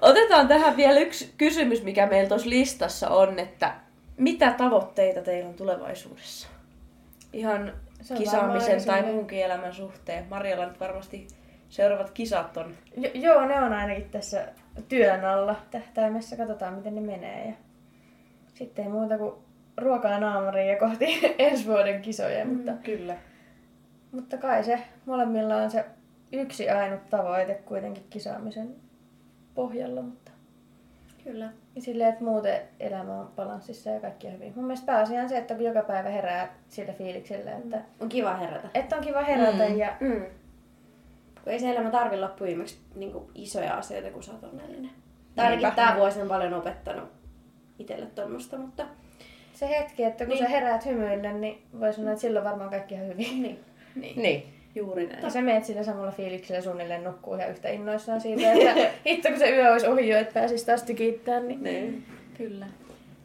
Otetaan tähän vielä yksi kysymys, mikä meillä tuossa listassa on, että mitä tavoitteita teillä on tulevaisuudessa? Ihan Se kisaamisen tai muunkin elämän suhteen. Marjalla nyt varmasti seuraavat kisat on. Jo, joo, ne on ainakin tässä työn alla tähtäimessä. Katsotaan, miten ne menee. Ja sitten ei muuta kuin ruokaa naamariin ja kohti ensi vuoden kisoja. Mm. Mutta, Kyllä. mutta kai se molemmilla on se yksi ainut tavoite kuitenkin kisaamisen pohjalla. Mutta Kyllä. Ja silleen, että muuten elämä on balanssissa ja kaikki on hyvin. Mun mielestä pääasia on se, että joka päivä herää sillä fiiliksellä, että, On kiva herätä. että on kiva herätä Mm. ja Mm. Kun ei se elämä tarvi loppuviimeksi niin isoja asioita, kun sä oot onnellinen. Tai ainakin Niinpä. tämä vuosi on paljon opettanut itselle tuommoista, mutta se hetki, että kun Niin. sä heräät hymyille, niin voi sanoa, että silloin varmaan kaikki on hyvin. niin. Niin. Niin. Juuri näin. Ja sä meet sillä samalla fiiliksellä suunnilleen nukkuu ihan yhtä innoissaan siitä, että hitto kun se yö olisi ohi jo, että pääsis taas tykittämään. Niin... Niin. Kyllä.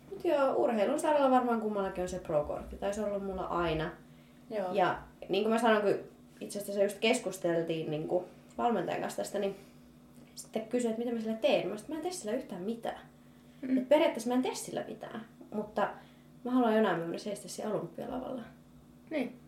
Mut joo, urheilun saralla varmaan kummallakin on se pro-kortti. Tai se on ollut mulla aina. Joo. Ja niin kuin mä sanoin, kun itse asiassa just keskusteltiin niin kuin valmentajan kanssa tästä, niin sitten kysyin, että mitä mä sillä teen. Mä sanoin, mä en tee sillä yhtään mitään. Mm. Et periaatteessa mä en tee sillä mitään. Mutta mä haluan jonain päivänä seistä siellä olympialavalla. Niin.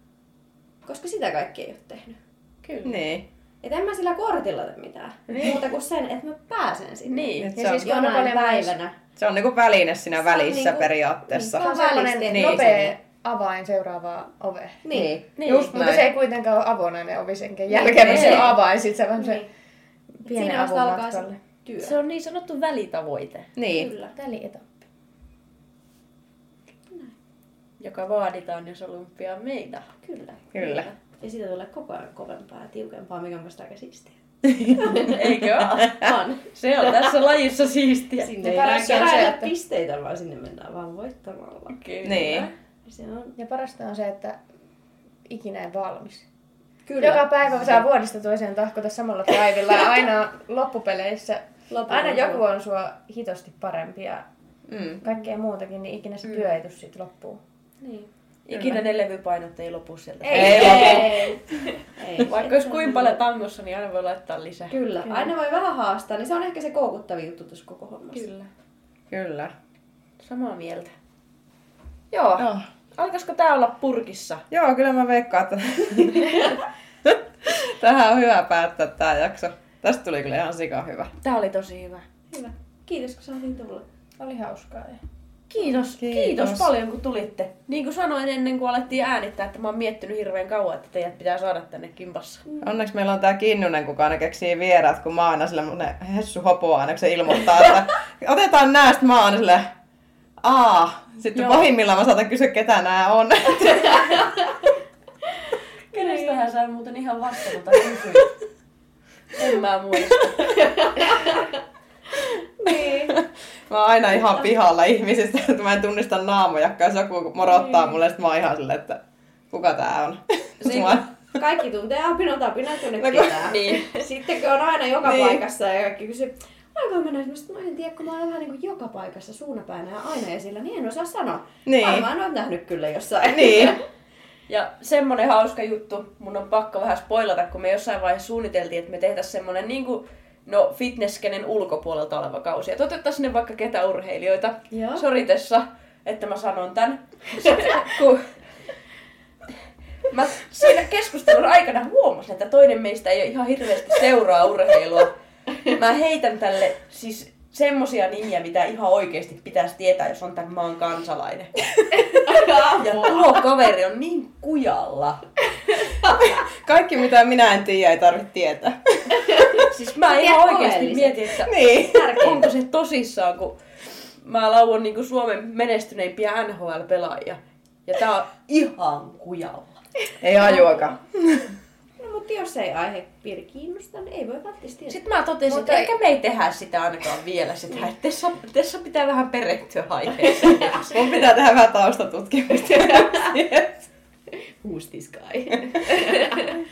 Koska sitä kaikki ei ole tehnyt. Kyllä. Niin. Et en mä sillä kortilla tee mitään. Muuta kuin sen, että mä pääsen sinne. Niin. Nyt Ja se, on, siis- Jonain paljon myös- päivänä. se on niinku väline siinä Se on välissä niinku- periaatteessa. niin, Se on sellainen tehtiin nopea sinne. avain seuraavaa ovea. Niin. Niin. Just, mutta näin. se ei kuitenkaan ole avonainen ovi senkään jälkeen, Niin. se on avain, sit se vaan se Niin. pienen Siinä avun vasta alkaa se matkalle. työ. Se on niin sanottu välitavoite, Niin. Kyllä. Välietappi. Joka vaaditaan, jos olympiaa meitä. Kyllä. Kyllä. Ja siitä tulee koko ajan kovempaa ja tiukempaa, mikä on musta aika siistiä. Eikö ole? On. Se on tässä lajissa siistiä. Sinne Ja ei on se, että- pisteitä, vaan sinne mennään vaan voittamalla. Kyllä. Niin. Ja Se on... Ja parasta on se, että ikinä ei valmis. Kyllä. Joka päivä saa vuodesta toiseen tahkota samalla taivilla ja aina loppupeleissä Loput aina on joku on sua hitosti parempi ja Mm. kaikkea muutakin, niin ikinä se työ ei sit loppuun. Niin. Ikinä ne levypainot ei lopu sieltä. Ei Ei. Ei. Vaikka jos kuinka paljon tangossa, niin aina voi laittaa lisää. Kyllä. Aina voi vähän haastaa, niin se on ehkä se koukuttavin juttu tuossa koko hommassa. Kyllä. Kyllä. Samaa mieltä. Joo. Joo. Alkaisiko tää olla purkissa? Joo, kyllä mä veikkaan, että tähän on hyvä päättää tää jakso. Tästä tuli kyllä ihan sika hyvä. Tää oli tosi hyvä. Hyvä. Kiitos kun saatiin tulla. Oli hauskaa. Ja... Kiitos, Kiitos. kiitos. paljon kun tulitte. Niin kuin sanoin ennen kuin alettiin äänittää, että mä oon miettinyt hirveän kauan, että teidät pitää saada tänne kimpassa. Onneksi meillä on tää Kinnunen, kuka aina keksii vieraat, kun mä oon aina semmonen hessu hopo aina, kun se ilmoittaa, että otetaan nää, sit mä oon aina silleen, Aa, sitten Joo. pahimmillaan mä saatan kysyä, ketä nämä on. Kenestähän sä muuten ihan vastannut kysyit? En mä muista. Niin. Mä oon aina ihan pihalla ihmisistä, että mä en tunnista naamoja, jos joku morottaa mulle, sit mä oon ihan silleen, että kuka tää on. Niin, Mä- kaikki tuntee apinot, apina ei tunne No kun-. Niin. Sitten kun on aina joka Niin. paikassa ja kaikki kysyy, aikaa mennä esimerkiksi, mä en tiedä, kun mä olen vähän niin kuin joka paikassa suunapäänä ja aina esillä, niin en osaa sanoa. Niin. Varmaan oot nähnyt kyllä jossain. Niin. Ja semmonen hauska juttu, mun on pakko vähän spoilata, kun me jossain vaiheessa suunniteltiin, että me tehtäisiin semmonen niinku, no fitnesskenen ulkopuolelta oleva kausi. Että otettaisiin sinne vaikka ketä urheilijoita Joo. soritessa, että mä sanon tän. Kun mä siinä keskustelun aikana huomasin, että toinen meistä ei ole ihan hirveästi seuraa urheilua. Mä heitän tälle siis semmosia nimiä, mitä ihan oikeasti pitäisi tietää, jos on tämän maan kansalainen. Ja tuo kaveri on niin kujalla. Kaikki mitä minä en tiedä ei tarvitse tietää. Siis mä Tiedät ihan oikeasti mietin, että Niin. onko se tosissaan, kun mä lauon niin Suomen menestyneimpiä NHL-pelaajia. Ja tää on ihan kujalla. Ei hajuakaan. Mutta jos ei aihepiiri kiinnosta, niin ei voi välttämättä tietää. Sitten mä totesin, Mutta että ei- eikä me ei tehdä sitä ainakaan vielä sitä. Että Tessa, Tessa pitää vähän perehtyä aiheeseen. Mun pitää tehdä vähän taustatutkimusta. Who's this guy?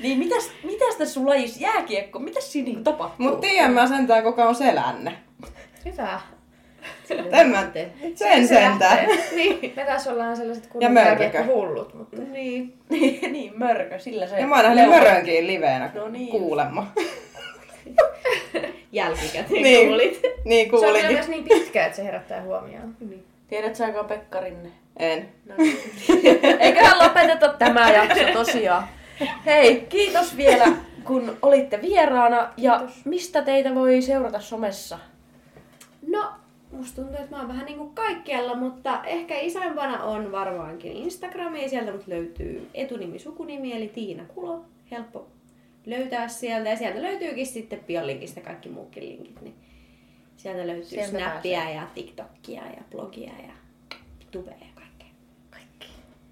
niin mitäs, mitäs tässä sun lajissa jääkiekko, mitäs siinä niinku tapahtuu? Mut tiedän mä sentään kuka on selänne. Hyvä. En mä sen sentään. niin. Me taas ollaan sellaiset Ja kunnon mörkö. hullut, mutta niin. niin, niin, mörkö, sillä se... Ja mä oon nähnyt mörönkin liveenä No niin. kuulemma. Jälkikäteen Niin. kuulit. Niin se on myös niin pitkä, että se herättää huomioon. Tiedätkö sä, joka on Pekka Rinne? En. No niin. Eiköhän lopeteta tämä jakso tosiaan. Hei, kiitos vielä kun olitte vieraana ja Kiitos. mistä teitä voi seurata somessa? No, musta tuntuu, että mä oon vähän niinku kaikkialla, mutta ehkä isoimpana on varmaankin Instagrami ja sieltä mut löytyy etunimi, sukunimi eli Tiina Kulo. Helppo löytää sieltä ja sieltä löytyykin sitten biolinkistä kaikki muukin linkit, niin sieltä löytyy Sieltä Snappia ja TikTokia ja blogia ja tubea ja kaikkea. Kaikki.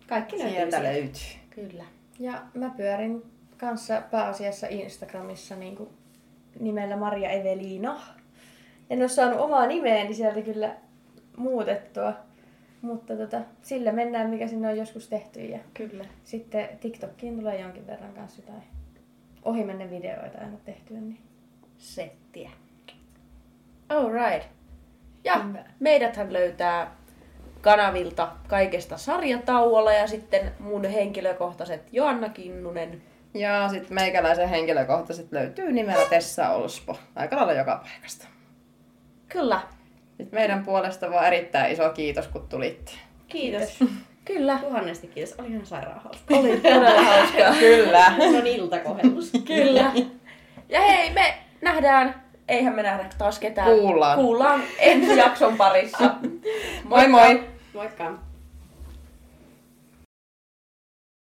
Kaikki löytyy Sieltä sieltä. löytyy. Kyllä. Ja mä pyörin kanssa pääasiassa Instagramissa niin kuin nimellä Maria Evelina. En ole saanut omaa nimeäni sieltä kyllä muutettua, mutta tota, sillä mennään, mikä sinne on joskus tehty. Ja Kyllä. sitten TikTokkiin tulee jonkin verran kanssa jotain ohimennen videoita aina tehtyä. Niin. Settiä. Alright. Ja Hyvä. meidäthän löytää kanavilta kaikesta sarjatauolla ja sitten mun henkilökohtaiset Joanna Kinnunen. Ja sitten meikäläisen henkilökohtaiset löytyy nimellä Tessa Olspo. Aika lailla joka paikasta. Kyllä. Sitten meidän puolesta vaan erittäin iso kiitos, kun tulitte. Kiitos. Kyllä. Tuhannesti kiitos. Oli ihan sairaan hauska. Oli todella hauskaa. Kyllä. Se on iltakohellus. Kyllä. Ja hei, me nähdään, eihän me nähdä taas ketään. Kuullaan. Kuullaan ensi jakson parissa. Moi moi! Moikka.